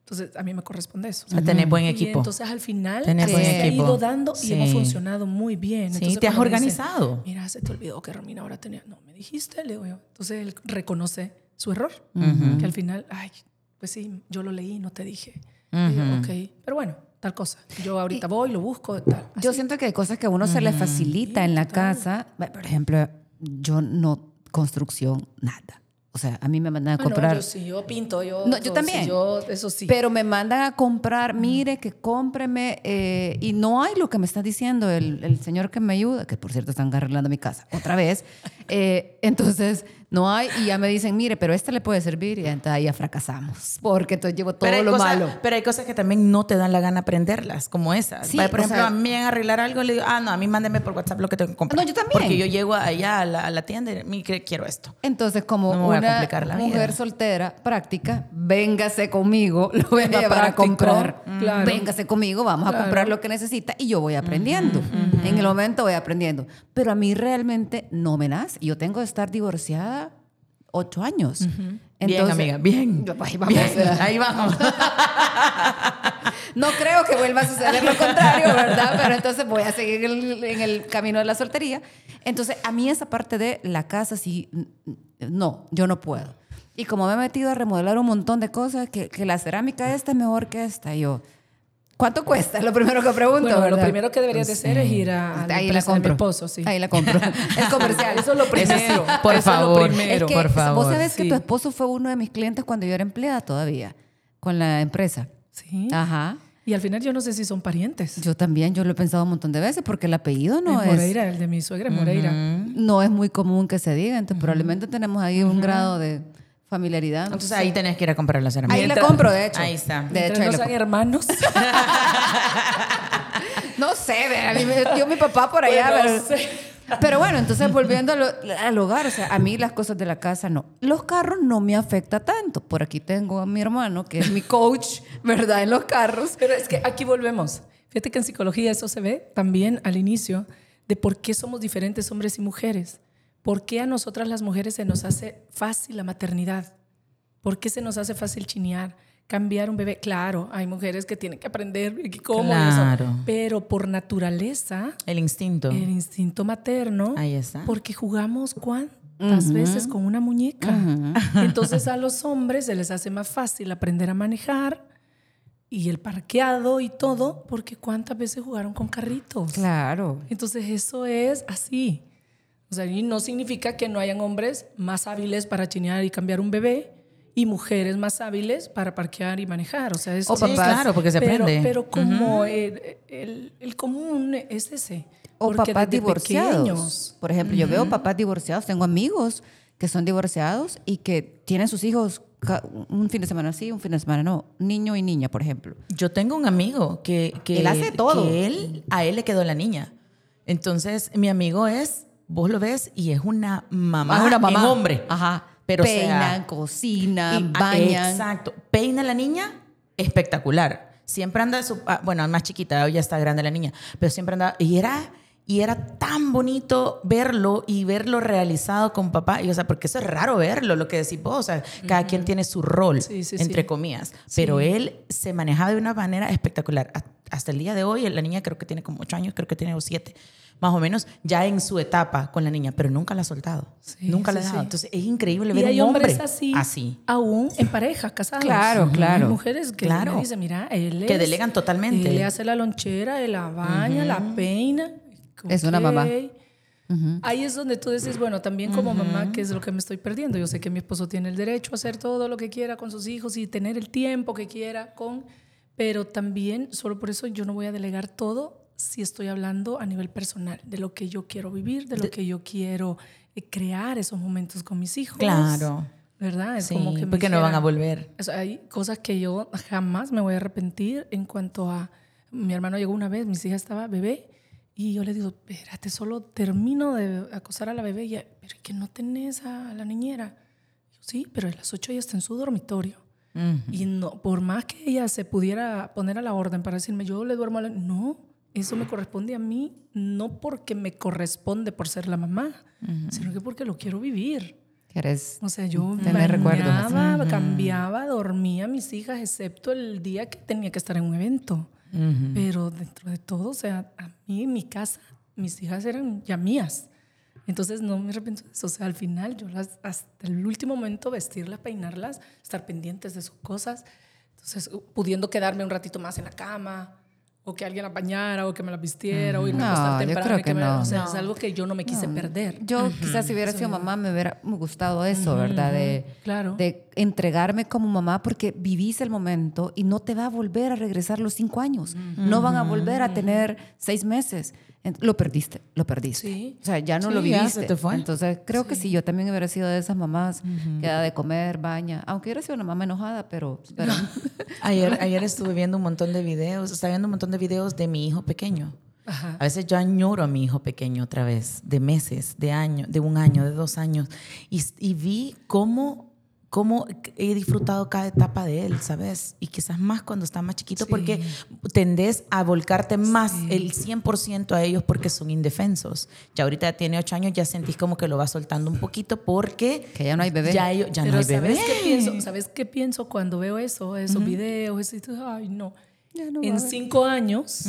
entonces a mí me corresponde eso. A tener buen Y equipo. entonces al final Tener equipo. ido dando Sí. y hemos funcionado muy bien. Sí, Entonces, te has dice, organizado. Mira, se te olvidó que Romina ahora tenía. No, me dijiste, le digo yo. Entonces él reconoce su error. Que al final, ay, pues sí, yo lo leí, no te dije. Y yo, ok, pero bueno, tal cosa. Yo ahorita voy, lo busco, tal. Yo siento que hay cosas que a uno se le facilita en la casa. Por ejemplo, yo no construcción, nada. O sea, a mí me mandan a Ah, no, comprar. yo sí, yo pinto, yo. No, yo también. sí, yo, eso sí. Pero me mandan a comprar, mire, que cómpreme. eh, y no hay lo que me está diciendo el, el señor que me ayuda, que por cierto están arreglando mi casa otra vez. Eh, entonces, no hay. Y ya me dicen, mire, pero este le puede servir. Y entonces ahí ya fracasamos. Porque entonces llevo todo lo cosas, malo. pero hay cosas que también no te dan la gana aprenderlas, como esas. Sí, por ejemplo, sea- a mí me a arreglar algo, le digo, ah, no, a mí mándeme por WhatsApp lo que tengo que comprar. No, yo también. Porque yo llego allá a la, a la tienda y "Mi, que quiero esto. Entonces, como No me voy a una complicar la mujer vida. soltera, práctica, véngase conmigo, lo voy a Venga, llevar a comprar. claro. Véngase conmigo, vamos a comprar lo que necesita y yo voy aprendiendo. En el momento voy aprendiendo. Pero a mí realmente no me nace. Yo tengo que estar divorciada ocho años. bien, amiga, bien. Ahí vamos. Bien, ahí vamos. No creo que vuelva a suceder lo contrario, ¿verdad? Pero entonces voy a seguir en el, en el camino de la soltería. Entonces, a mí esa parte de la casa, sí, no, yo no puedo. Y como me he metido a remodelar un montón de cosas, que, que la cerámica esta es mejor que esta, yo, ¿cuánto cuesta? Es lo primero que pregunto, bueno, lo primero que deberías de hacer es ir a, Ahí la empresa de mi compro. esposo, sí. Ahí la compro. es comercial. Eso es lo primero. por Eso es lo favor. primero. Es que por favor. vos sabés que tu esposo fue uno de mis clientes cuando yo era empleada todavía, con la empresa. Sí. Ajá. Y al final yo no sé si son parientes. Yo también, yo lo he pensado un montón de veces porque el apellido no es es, Moreira, el de mi suegra es Moreira. no es muy común que se diga, entonces probablemente tenemos ahí un grado de familiaridad. no Entonces sé. ahí tenés que ir a comprar la cerámica. ahí la compro, de hecho. Ahí está. De hecho, ahí no la compro. hermanos. No sé, a mí me dio mi papá por allá. Bueno, pero, sí. pero bueno, entonces volviendo lo- al hogar, o sea, a mí las cosas de la casa no. Los carros no me afecta tanto. Por aquí tengo a mi hermano, que es mi coach, ¿verdad? En los carros. Pero es que aquí volvemos. Fíjate que en psicología eso se ve también al inicio de por qué somos diferentes hombres y mujeres. ¿Por qué a nosotras las mujeres se nos hace fácil la maternidad? ¿Por qué se nos hace fácil chinear? Cambiar un bebé. Claro, hay mujeres que tienen que aprender y cómo y eso. Claro. Pero por naturaleza, El instinto. el instinto materno, Ahí está. porque jugamos cuántas veces con una muñeca. Entonces a los hombres se les hace más fácil aprender a manejar y el parqueado y todo, porque cuántas veces jugaron con carritos. Claro. Entonces eso es así. O sea, y no significa que no hayan hombres más hábiles para chinear y cambiar un bebé y mujeres más hábiles para parquear y manejar. O sea, eso O Sí, claro, porque se pero, aprende. pero como el, el- el común es ese. O Porque papás desde divorciados. pequeños- Por ejemplo, yo veo papás divorciados, tengo amigos que son divorciados y que tienen sus hijos un fin de semana sí, un fin de semana no. Niño y niña, por ejemplo. Yo tengo un amigo que, que Él hace todo. que él, a él le quedó la niña. Entonces, mi amigo es, vos lo ves y es una mamá, Ah, una mamá. en hombre. Ajá. Pero o sea, Peinan, cocinan, y- ah, bañan. Exacto. Peina la niña, espectacular. Siempre anda, su, ah, bueno, más chiquita, hoy ya está grande la niña, pero siempre anda, y era, y era tan bonito verlo y verlo realizado con papá. Y, o sea, porque eso es raro verlo, lo que decís vos. O sea, cada quien tiene su rol, Sí, sí, entre sí. comillas. Pero él se manejaba de una manera espectacular. Ha- Hasta el día de hoy, la niña creo que tiene como ocho años, creo que tiene siete, más o menos, ya en su etapa con la niña, pero nunca la ha soltado. Sí, nunca la ha sí, dejado. sí. Entonces, es increíble Y ver hay un hombre hombres así, así. aún en parejas, casados. Claro, claro. Hay mujeres que Claro. dicen, mira, él Que es- delegan totalmente. Él le hace la lonchera, él la baña, la peina. Es una mamá. Ahí es donde tú dices, bueno, también como mamá, ¿qué es lo que me estoy perdiendo? Yo sé que mi esposo tiene el derecho a hacer todo lo que quiera con sus hijos y tener el tiempo que quiera con, pero también, solo por eso yo no voy a delegar todo si estoy hablando a nivel personal, de lo que yo quiero vivir, de lo que yo quiero eh, crear esos momentos con mis hijos. Claro. ¿Verdad? Es Sí, como que me porque no van a volver. o sea, hay cosas que yo jamás me voy a arrepentir en cuanto a... Mi hermano llegó una vez, mis hijas estaba bebé, y yo le digo, espérate, solo termino de acosar a la bebé, y ella, pero ¿es que no tenés a la niñera? Yo, sí, pero a las 8 ella está en su dormitorio. Y no, por más que ella se pudiera poner a la orden para decirme, yo le duermo a la... No, eso me corresponde a mí, no porque me corresponde por ser la mamá, sino que porque lo quiero vivir. ¿Quieres O sea, yo tener recuerdos? bañaba, cambiaba, dormía a mis hijas, excepto el día que tenía que estar en un evento. Pero dentro de todo, o sea, a mí, en mi casa, mis hijas eran ya mías. Entonces no me arrepiento de eso. O sea, al final, yo las, hasta el último momento, vestirlas, peinarlas, estar pendientes de sus cosas. Entonces, pudiendo quedarme un ratito más en la cama, o que alguien las bañara, o que me las vistiera, o irme a No, acostar yo temprano. creo y que me- no. O sea, es algo que yo no me quise perder. Yo quizás si hubiera sido mamá me hubiera gustado eso, ¿verdad? De, Claro. de entregarme como mamá porque vivís el momento y no te va a volver a regresar los cinco años. No van a volver a tener seis meses. Lo perdiste, lo perdiste. Sí. O sea, ya no Sí, lo viviste. te fue. Entonces, creo que sí, yo también hubiera sido de esas mamás que da de comer, baña. Aunque hubiera sido una mamá enojada, pero... pero Ayer, ayer estuve viendo un montón de videos, estaba viendo un montón de videos de mi hijo pequeño. Ajá. A veces yo añoro a mi hijo pequeño otra vez, de meses, de año, de un año, de dos años. Y, y vi cómo, cómo he disfrutado cada etapa de él, ¿sabes? Y quizás más cuando está más chiquito, Sí. porque tendés a volcarte más el 100% a ellos porque son indefensos. Ya ahorita tiene ocho años, ya sentís como que lo va soltando un poquito porque... Que ya no hay bebé. Ya, ellos- ya Pero no hay bebé. ¿sabes qué pienso? ¿Sabes qué pienso cuando veo eso, esos videos? Eso, y tú, ay, no. No en cinco años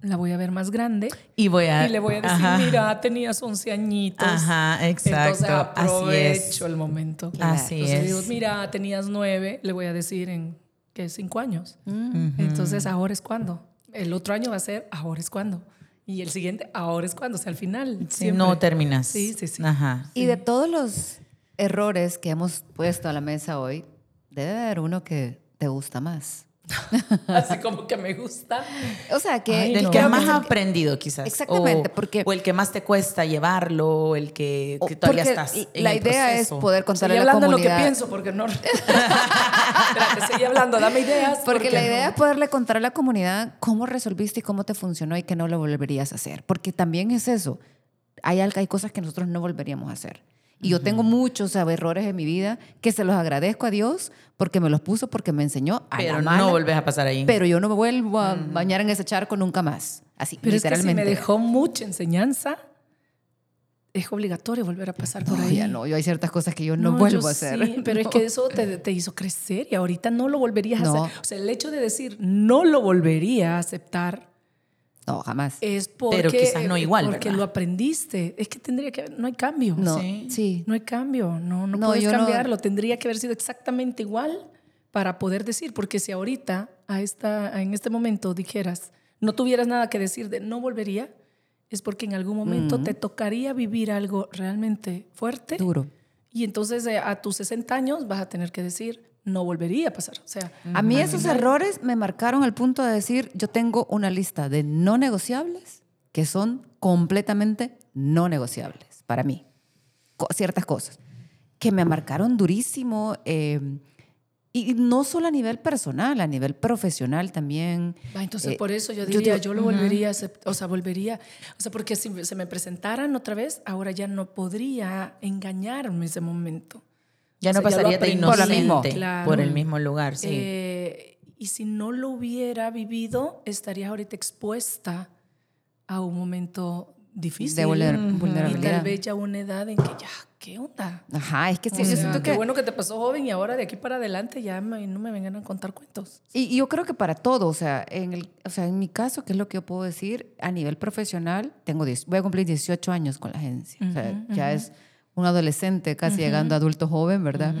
la voy a ver más grande Y voy a... y le voy a decir, Ajá. mira, tenías 11 añitos. Ajá, exacto. Entonces Así aprovecho es. el momento. Así Entonces es. digo, mira, tenías nueve, le voy a decir en, ¿qué? Cinco años. Entonces, ahora es cuando. El otro año va a ser, ahora es cuando. Y el siguiente, ahora es cuando. O sea, al final. Sí, siempre. no terminas. Sí, sí, sí. Ajá. Y de todos los errores que hemos puesto a la mesa hoy, debe haber uno que te gusta más. Así como que me gusta. O sea, que... Ay, Del no. que más has aprendido, quizás. Exactamente, O- porque- O el que más te cuesta llevarlo, o el que, que todavía estás. en la el idea es proceso. poder contarle a la hablando lo comunidad. que pienso, porque no. Espérate, sigue hablando, dame ideas. Porque la idea no. es poderle contar a la comunidad cómo resolviste y cómo te funcionó y que no lo volverías a hacer. Porque también es eso. Hay, algo- hay cosas que nosotros no volveríamos a hacer. Y yo tengo muchos errores en mi vida que se los agradezco a Dios porque me los puso, porque me enseñó a Pero la mala, no volvés a pasar ahí. Pero yo no me vuelvo a bañar en ese charco nunca más. Así, Pero es que si literalmente. me dejó mucha enseñanza, es obligatorio volver a pasar por No, ahí. ya no, yo hay ciertas cosas que yo no, yo vuelvo a hacer. sí, pero es No. que eso te, te hizo crecer y ahorita no lo volverías No. a hacer. O sea, el hecho de decir no lo volvería a aceptar No, jamás. es porque, Pero quizás no igual, porque ¿verdad? lo aprendiste. Es que tendría que haber- no hay cambio. No, Sí. sí. No hay cambio, no, no, No, puedes yo no- cambiarlo. Tendría que haber sido exactamente igual para poder decir, porque si ahorita, a esta, en este momento, dijeras, no tuvieras nada que decir de no volvería, es porque en algún momento te tocaría vivir algo realmente fuerte. Duro. Y entonces eh, a tus 60 años vas a tener que decir, no volvería a pasar. O sea, A mí esos errores me marcaron al punto de decir, yo tengo una lista de no negociables que son completamente no negociables para mí. Ciertas cosas que me marcaron durísimo. eh, y no solo a nivel personal, a nivel profesional también. Va, entonces Eh, por eso yo yo diría, digo, yo, lo volvería a aceptar, o sea, volvería, o sea, porque si se me presentaran otra vez, ahora ya no podría engañarme ese momento. Ya o no sea, ya lo pasaría tan aprendí. Por lo mismo. inocente Claro. por el mismo lugar, sí. Eh, y si no lo hubiera vivido, estarías ahorita expuesta a un momento difícil. De vulner- Y vulnerabilidad. tal vez ya una edad en que ya, ¿qué onda? Ajá, es que sí, O yo sea, siento qué que... bueno que te pasó joven y ahora de aquí para adelante ya me- no me vengan a contar cuentos. Y y yo creo que para todo, o sea, en, el, o sea, en mi caso, ¿qué es lo que yo puedo decir? A nivel profesional, tengo 10 voy a cumplir 18 años con la agencia. o sea, ya es un adolescente casi llegando a adulto joven, ¿verdad?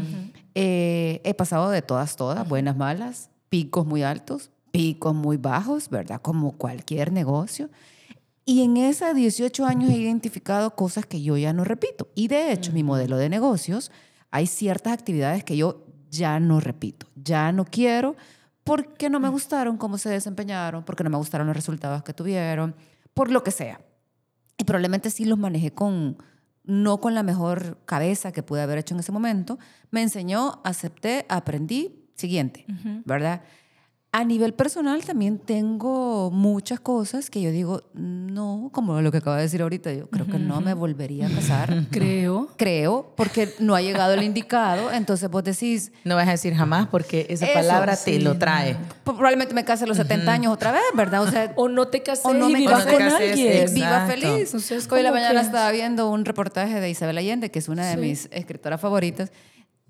Eh, he pasado de todas, todas, buenas, malas, picos muy altos, picos muy bajos, ¿verdad? Como cualquier negocio. Y en esos 18 años he identificado cosas que yo ya no repito. Y de hecho, mi modelo de negocios, hay ciertas actividades que yo ya no repito, ya no quiero porque no me gustaron cómo se desempeñaron, porque no me gustaron los resultados que tuvieron, por lo que sea. Y probablemente sí los manejé con, no con la mejor cabeza que pude haber hecho en ese momento. Me enseñó, acepté, aprendí, siguiente, ¿verdad? A nivel personal también tengo muchas cosas que yo digo, no, como lo que acabo de decir ahorita, yo creo que no me volvería a casar. Creo. Creo, porque no ha llegado el indicado, entonces vos decís, No vas a decir jamás porque esa Eso, palabra te sí, lo no. trae. probablemente me case a los 70 años otra vez, ¿verdad? O sea, O no te cases O no y me vivas casé, con te cases, alguien. exacto. viva feliz. O sea, es Hoy en la mañana que- estaba viendo un reportaje de Isabel Allende, que es una de Sí. mis escritoras favoritas.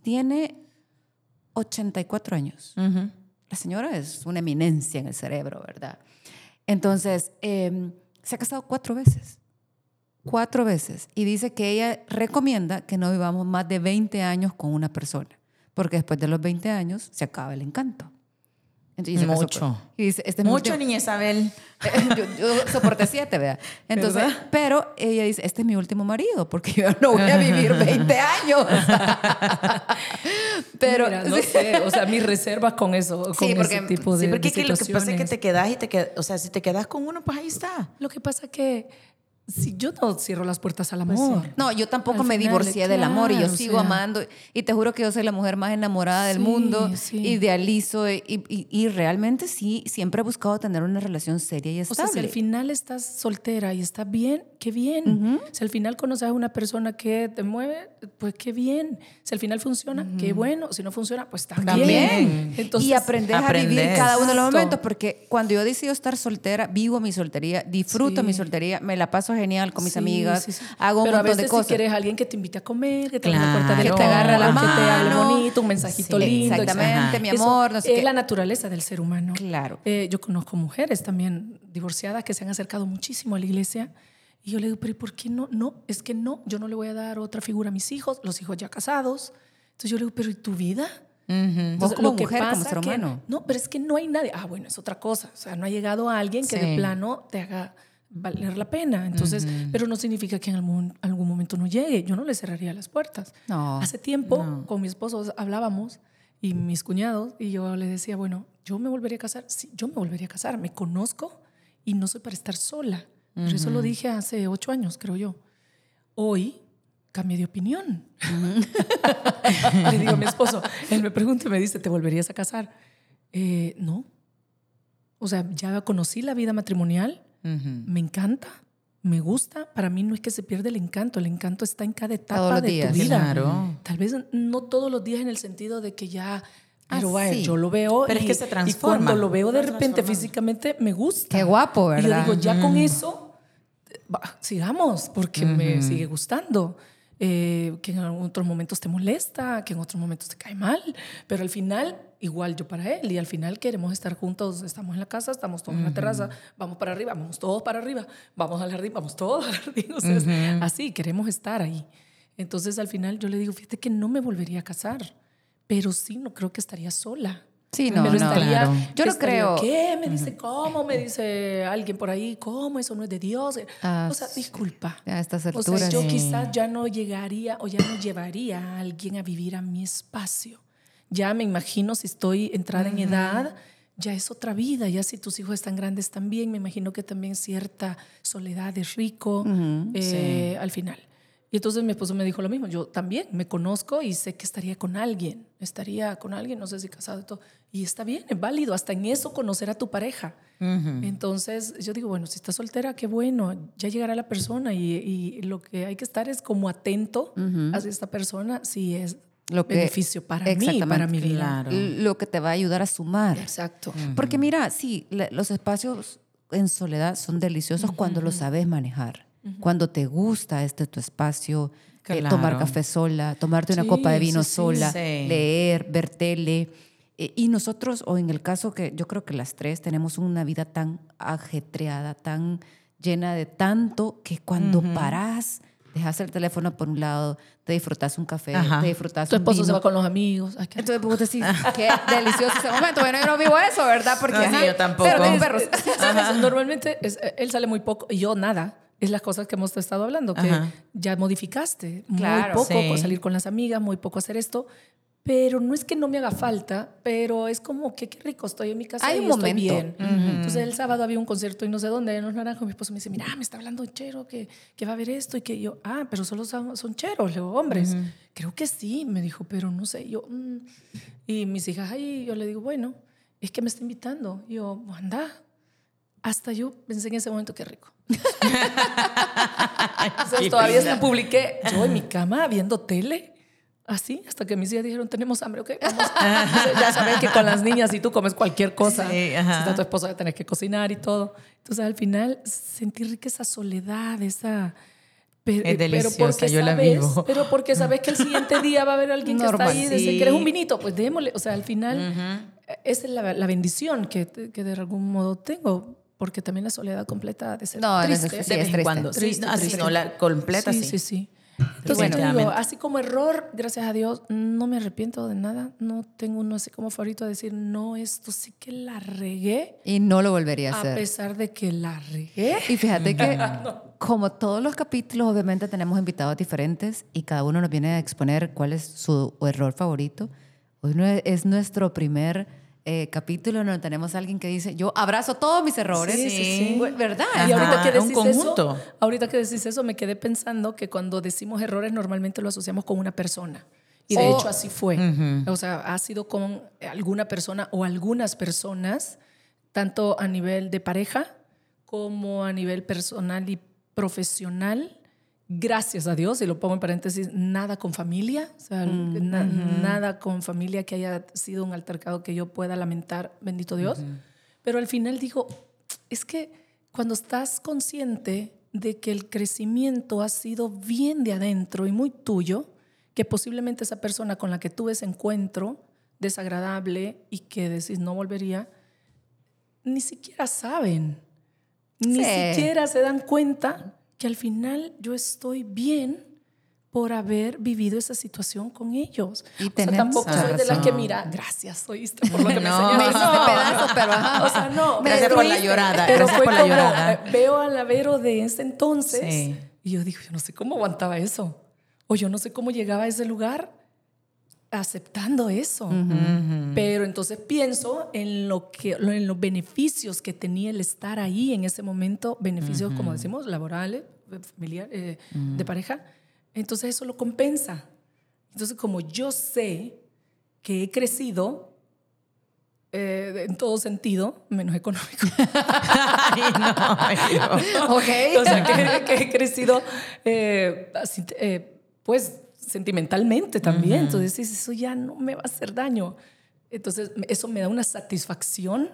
Tiene 84 años. La señora es una eminencia en el cerebro, ¿verdad? Entonces, eh, se ha casado cuatro veces. Cuatro veces. Y dice que ella recomienda que no vivamos más de 20 años con una persona, porque después de los 20 años se acaba el encanto. Entonces, casó Mucho. con- y dice, este es Mucho, niña Isabel. yo, yo soporté siete, vea. Entonces, ¿Verdad? pero ella dice, este es mi último marido, porque yo no voy a vivir 20 años. pero Mira, no sí. sé, o sea, mis reservas con eso, con Sí, porque- ese tipo de Sí, porque de es que lo que pasa es que te quedas y te quedas, o sea, si te quedas con uno, pues ahí está. Lo que pasa que si yo no cierro las puertas al Pues amor. No, yo tampoco Al me final, divorcié del amor y yo o sigo sea. amando. Y te juro que yo soy la mujer más enamorada del Sí, mundo. sí. Idealizo y, y- y realmente sí, siempre he buscado tener una relación seria y O sea, estable. si al final estás soltera y está bien, qué bien. Si al final conoces a una persona que te mueve, pues qué bien. Si al final funciona, qué bueno. Si no funciona, pues también. También. Entonces, y aprender a vivir aprendes. cada uno de los momentos, porque cuando yo decido estar soltera, vivo mi soltería, disfruto Sí. mi soltería, me la paso genial con mis Sí, amigas, sí, sí. hago un Pero a montón veces de cosas. si quieres a alguien que te invite a comer, que te abra la puerta del Claro. Que te agarre la que te hable mano. bonito, un mensajito lindo. exactamente, Ajá. mi Eso amor, no sé es qué. la naturaleza del ser humano. Claro. Eh, yo conozco mujeres también divorciadas que se han acercado muchísimo a la iglesia y yo le digo, pero ¿y por qué no? No, es que no, yo no le voy a dar otra figura a mis hijos, los hijos ya casados. Entonces yo le digo, pero ¿y tu vida? Entonces, como lo que mujer, como pasa ser que- humano. no, pero es que no hay nadie. Ah, bueno, es otra cosa. O sea, no ha llegado a alguien que de Sí. plano te haga valer la pena. Entonces, pero no significa que en algún, algún momento no llegue. Yo no le cerraría las puertas. No, Hace tiempo con mi esposo hablábamos y mis cuñados y yo le decía, bueno, yo me volvería a casar. Sí, yo me volvería a casar. Me conozco y no soy para estar sola. Pero eso lo dije hace ocho años, creo yo. Hoy cambié de opinión. Le digo a mi esposo, él me pregunta y me dice, ¿te volverías a casar? Eh, no. O sea, ya conocí la vida matrimonial, me encanta, me gusta, para mí no es que se pierde el encanto, el encanto está en cada etapa Todos los de días. tu vida. Claro. Tal vez no todos los días en el sentido de que ya, pero Ah, vaya, sí. yo lo veo Pero es y, que se y transforma. cuando lo veo de repente físicamente me gusta. Qué guapo, Y yo ¿verdad? digo, ya con eso, va, sigamos, porque me sigue gustando. Eh, que en otros momentos te molesta, que en otros momentos te cae mal, pero al final, igual yo para él, y al final queremos estar juntos, estamos en la casa, estamos todos en la terraza, vamos para arriba, vamos todos para arriba, vamos al jardín, vamos todos al jardín, o sea, es así, queremos estar ahí. Entonces al final yo le digo, fíjate que no me volvería a casar, pero sí, no creo que estaría sola. Sí, no, Pero no. estaría- claro. Yo no estaría, creo- ¿Qué? Me dice, ¿cómo? Me dice alguien por ahí, ¿cómo? Eso no es de Dios. Ah, o sea, disculpa. A estas O sea, alturas. yo sí. quizás ya no llegaría o ya no llevaría a alguien a vivir a mi espacio. Ya me imagino si estoy entrada en edad, ya es otra vida. Ya si tus hijos están grandes también, me imagino que también cierta soledad es rico eh, al final. Y entonces mi esposo me dijo lo mismo. Yo también me conozco y sé que estaría con alguien. Estaría con alguien, no sé si casado y todo. Y está bien, es válido. Hasta en eso conocer a tu pareja. Entonces yo digo, bueno, si estás soltera, qué bueno. Ya llegará la persona y, y lo que hay que estar es como atento hacia esta persona si es Lo que- beneficio para mí, Exactamente, para mi vida. claro. Lo que te va a ayudar a sumar. Exacto. Porque mira, sí, los espacios en soledad son deliciosos cuando los sabes manejar. Cuando te gusta este tu espacio, eh, Claro. tomar café sola, tomarte una Sí, copa de vino sí, sí. sola, Sí. leer, ver tele. Eh, y nosotros, o en el caso que yo creo que las tres tenemos una vida tan ajetreada, tan llena de tanto, que cuando parás, dejas el teléfono por un lado, te disfrutas un café, Ajá. te disfrutas Tu un esposo se vino. va con los amigos. Ay, Entonces vos decís, qué delicioso ese momento. Bueno, yo no vivo eso, ¿verdad? Porque No, sí, yo tampoco. Pero tengo perros. ¿Sabes? Normalmente es- él sale muy poco y yo nada. Es las cosas que hemos estado hablando, que Ajá. ya modificaste. Claro. muy poco Sí. salir con las amigas, muy poco hacer esto. Pero no es que no me haga falta, pero es como que qué rico estoy en mi casa Hay y un estoy momento. bien. Entonces el sábado había un concierto y no sé dónde, en Los Naranjos. Mi esposo me dice, mira, me está hablando Chero, que, que va a haber esto y que yo, ah, pero solo son, son cheros, le digo, hombres. Creo que sí, me dijo, pero no sé. Yo, mm. Y mis hijas ahí, yo le digo, bueno, es que me está invitando. Y yo, anda. Hasta yo pensé en ese momento, qué rico. Entonces, todavía hasta publiqué yo en mi cama viendo tele. Así, hasta que mis hijas dijeron, tenemos hambre, ¿ok? Vamos. Entonces, ya sabes que con las niñas, si tú comes cualquier cosa, Sí, si está tu esposo, ya tenés que cocinar y todo. Entonces, al final, sentí rica esa soledad, esa... Pero, Es deliciosa, porque yo la sabes, vivo. Pero porque sabes que el siguiente día va a haber alguien que Normal, está ahí y dice, sí. ¿quieres un vinito? Pues démosle. O sea, al final, esa es la, la bendición que, que de algún modo tengo. Porque también la soledad completa de ser No, no, triste. sí, de es vez en triste. cuando. Sí, Triste, no, así triste. no, la completa sí, sí. sí, sí. Entonces, Bueno, yo digo, así como error, gracias a Dios, no me arrepiento de nada. No tengo uno así como favorito a decir, no, esto sí que la regué, Y no lo volvería a a hacer. pesar de que la regué. Y fíjate que, como todos los capítulos, obviamente tenemos invitados diferentes y cada uno nos viene a exponer cuál es su error favorito. Hoy no es nuestro primer eh, capítulo donde tenemos a alguien que dice, yo abrazo todos mis errores. Sí, sí, sí. ¿Verdad? Y ahorita Ajá, que decís eso, ahorita que decís eso, me quedé pensando que cuando decimos errores normalmente lo asociamos con una persona. Y de Oh. hecho así fue. O sea, ha sido con alguna persona o algunas personas, tanto a nivel de pareja como a nivel personal y profesional. Gracias a Dios, y lo pongo en paréntesis, nada con familia, o sea, na- nada con familia que haya sido un altercado que yo pueda lamentar, bendito Dios. Pero al final digo, es que cuando estás consciente de que el crecimiento ha sido bien de adentro y muy tuyo, que posiblemente esa persona con la que tuve ese encuentro desagradable y que decís no volvería, ni siquiera saben, ni Sí. siquiera se dan cuenta que al final yo estoy bien por haber vivido esa situación con ellos. Y o sea, tampoco soy de las que razón. mira, gracias, oíste por lo que me No. enseñaste. Me hiciste pedazos, pero ajá. O sea, no. Gracias me por la llorada, Pero gracias fue por la llorada. Veo a la Vero de ese entonces Sí. y yo digo, yo no sé cómo aguantaba eso. O yo no sé cómo llegaba a ese lugar aceptando eso. Pero entonces pienso en, lo que, en los beneficios que tenía el estar ahí en ese momento, beneficios, como decimos, laborales, familiares, de pareja. Entonces eso lo compensa. Entonces como yo sé que he crecido, eh, en todo sentido, menos económico. Ay, no, ay, no. Ok. o sea, que, que he crecido, eh, así, eh, pues, sentimentalmente también. Entonces, dices, eso ya no me va a hacer daño. Entonces, eso me da una satisfacción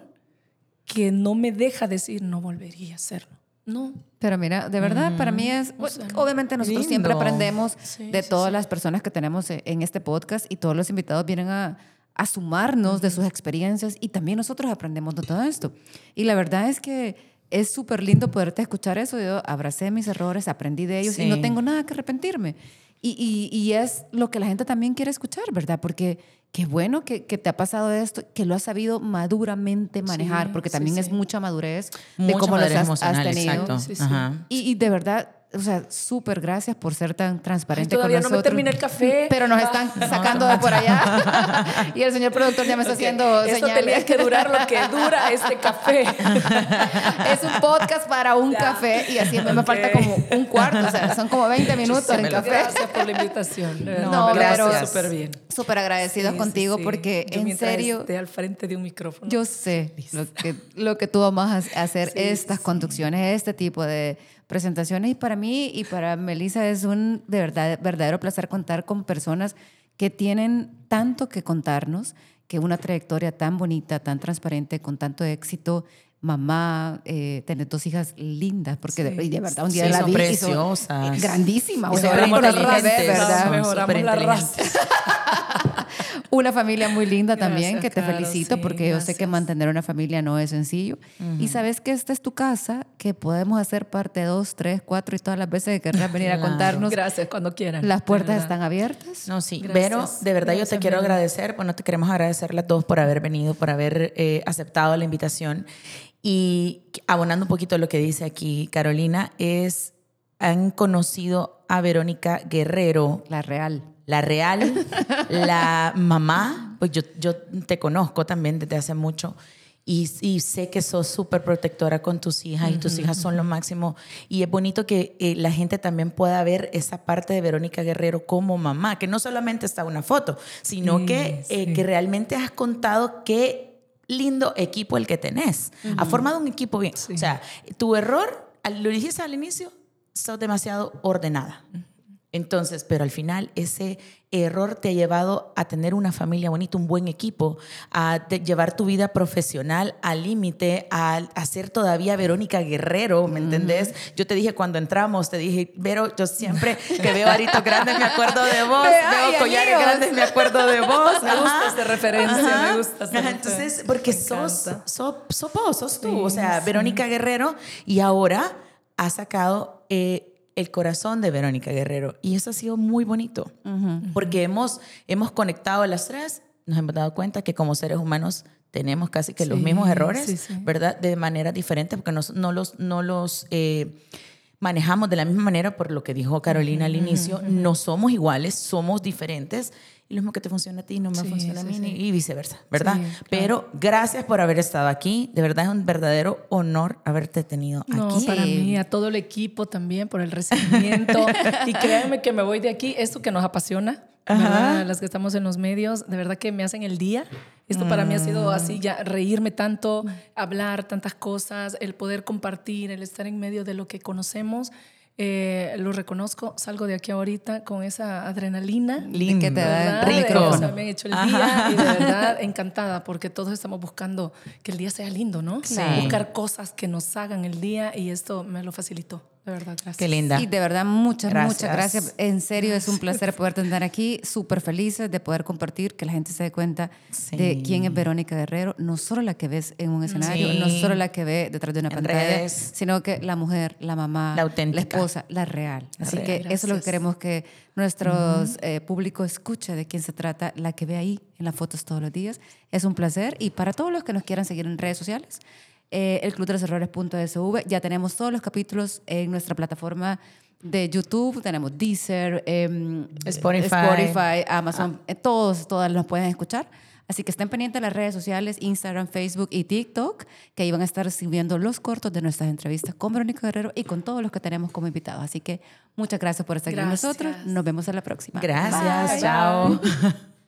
que no me deja decir, no volvería a hacerlo. No. Pero mira, de verdad, para mí es, bueno, sea, obviamente nosotros siempre aprendemos Sí, de sí, todas sí. las personas que tenemos e- en este podcast y todos los invitados vienen a, a sumarnos de sus experiencias y también nosotros aprendemos de todo esto. Y la verdad es que es súper lindo poderte escuchar eso. Yo abracé mis errores, aprendí de ellos y no tengo nada que arrepentirme. Y, y- y es lo que la gente también quiere escuchar, ¿verdad? Porque qué bueno que, que te ha pasado esto, que lo has sabido maduramente manejar, Sí, porque sí, también es mucha madurez de Mucha cómo los madurez has, has emocional, tenido. exacto. Sí, sí. Ajá. Y, y de verdad, o sea, súper gracias por ser tan transparente Ay, todavía con no me nosotros. terminé el café. Pero nos están sacando de por allá. y el señor productor ya me está haciendo Esto señales. tenía que durar lo que dura este café. es un podcast para un café y así me, me falta como un cuarto, o sea, son como 20 minutos en café. Gracias por la invitación. No, pasé gracias. súper bien. Súper agradecidos Sí, contigo sí, sí. porque Yo en serio esté al frente de un micrófono. Yo sé lo que, lo que tú vamos a hacer, Sí, estas sí. conducciones, este tipo de presentaciones. Y para mí y para Melissa es un de verdad, verdadero placer contar con personas que tienen tanto que contarnos, que una trayectoria tan bonita, tan transparente, con tanto éxito. Mamá, eh, tener dos hijas lindas, porque de, Sí. y de verdad un día Sí, la son vi y preciosas. grandísimas. Y o sea, son la ¿verdad? son Mejoramos súper la inteligentes. Una familia muy linda también, Gracias, que te felicito sí, porque yo sé que mantener una familia no es sencillo. Y sabes que esta es tu casa, que podemos hacer parte dos, tres, cuatro y todas las veces que querrás venir a contarnos. Gracias, cuando quieran. Las puertas están abiertas. No, sí. Gracias. Vero, de verdad yo te quiero agradecer. Bueno, te queremos agradecer las dos por haber venido, por haber eh, aceptado la invitación. Y abonando un poquito lo que dice aquí Carolina, es, han conocido a Verónica Guerrero, La real. La real, la mamá, pues yo, yo te conozco también desde hace mucho y, y sé que sos súper protectora con tus hijas y tus hijas son lo máximo. Y es bonito que eh, la gente también pueda ver esa parte de Verónica Guerrero como mamá, que no solamente está una foto, sino Sí, que, eh, sí. que realmente has contado qué lindo equipo el que tenés. Has formado un equipo bien. O sea, tu error, al- lo dijiste al inicio, sos demasiado ordenada. Entonces, pero al final ese error te ha llevado a tener una familia bonita, un buen equipo, a llevar tu vida profesional al límite, a, a ser todavía Verónica Guerrero, ¿me entendés? Yo te dije cuando entramos, te dije, Vero, yo siempre que veo aritos grandes me acuerdo de vos, Ay, veo collares amigos. grandes me acuerdo de vos. Me gusta esa referencia, Ajá. me gusta. Entonces, porque sos, sos, sos vos, sos tú, Sí, o sea, sí. Verónica Guerrero, y ahora ha sacado eh, el corazón de Verónica Guerrero. Y eso ha sido muy bonito, porque hemos, hemos conectado a las tres, nos hemos dado cuenta que como seres humanos tenemos casi que los Sí, mismos errores, sí, sí. ¿verdad? De manera diferente, porque nos- no los... No los eh, manejamos de la misma manera por lo que dijo Carolina al inicio, no somos iguales, somos diferentes y lo mismo que te funciona a ti no me Sí, funciona a mí sí. y viceversa, ¿verdad? Claro. Pero gracias por haber estado aquí, de verdad es un verdadero honor haberte tenido No, aquí. para mí, a todo el equipo también por el recibimiento. y créanme que me voy de aquí, esto que nos apasiona, las que estamos en los medios, de verdad que me hacen el día. Esto para mí ha sido así, ya reírme tanto, hablar tantas cosas, el poder compartir, el estar en medio de lo que conocemos. Eh, lo reconozco, salgo de aquí ahorita con esa adrenalina. Lindo, que te da el rico. O sea, me han hecho el día y de verdad encantada porque todos estamos buscando que el día sea lindo, ¿no? Sí. Buscar cosas que nos hagan el día y esto me lo facilitó. De verdad, gracias. Qué linda. Y de verdad, muchas, Gracias. muchas gracias. En serio, es un placer poder tener aquí. Súper felices de poder compartir, que la gente se dé cuenta Sí. de quién es Verónica Guerrero. No solo la que ves en un escenario, Sí. no solo la que ve detrás de una En pantalla, redes. sino que la mujer, la mamá, La auténtica. esposa, la real. Así real. que eso es lo que Gracias. queremos que nuestros eh, público escuche de quién se trata, la que ve ahí en las fotos todos los días. Es un placer. Y para todos los que nos quieran seguir en redes sociales, eh, el Club de los Errores.sv. Ya tenemos todos los capítulos en nuestra plataforma de YouTube. Tenemos Deezer, em, Spotify. Spotify, Amazon. eh, todos, todas nos pueden escuchar. Así que estén pendientes de las redes sociales, Instagram, Facebook y TikTok, que ahí van a estar subiendo los cortos de nuestras entrevistas con Verónica Guerrero y con todos los que tenemos como invitados. Así que muchas gracias por estar aquí con Gracias. nosotros. Nos vemos en la próxima. Gracias, Bye. chao.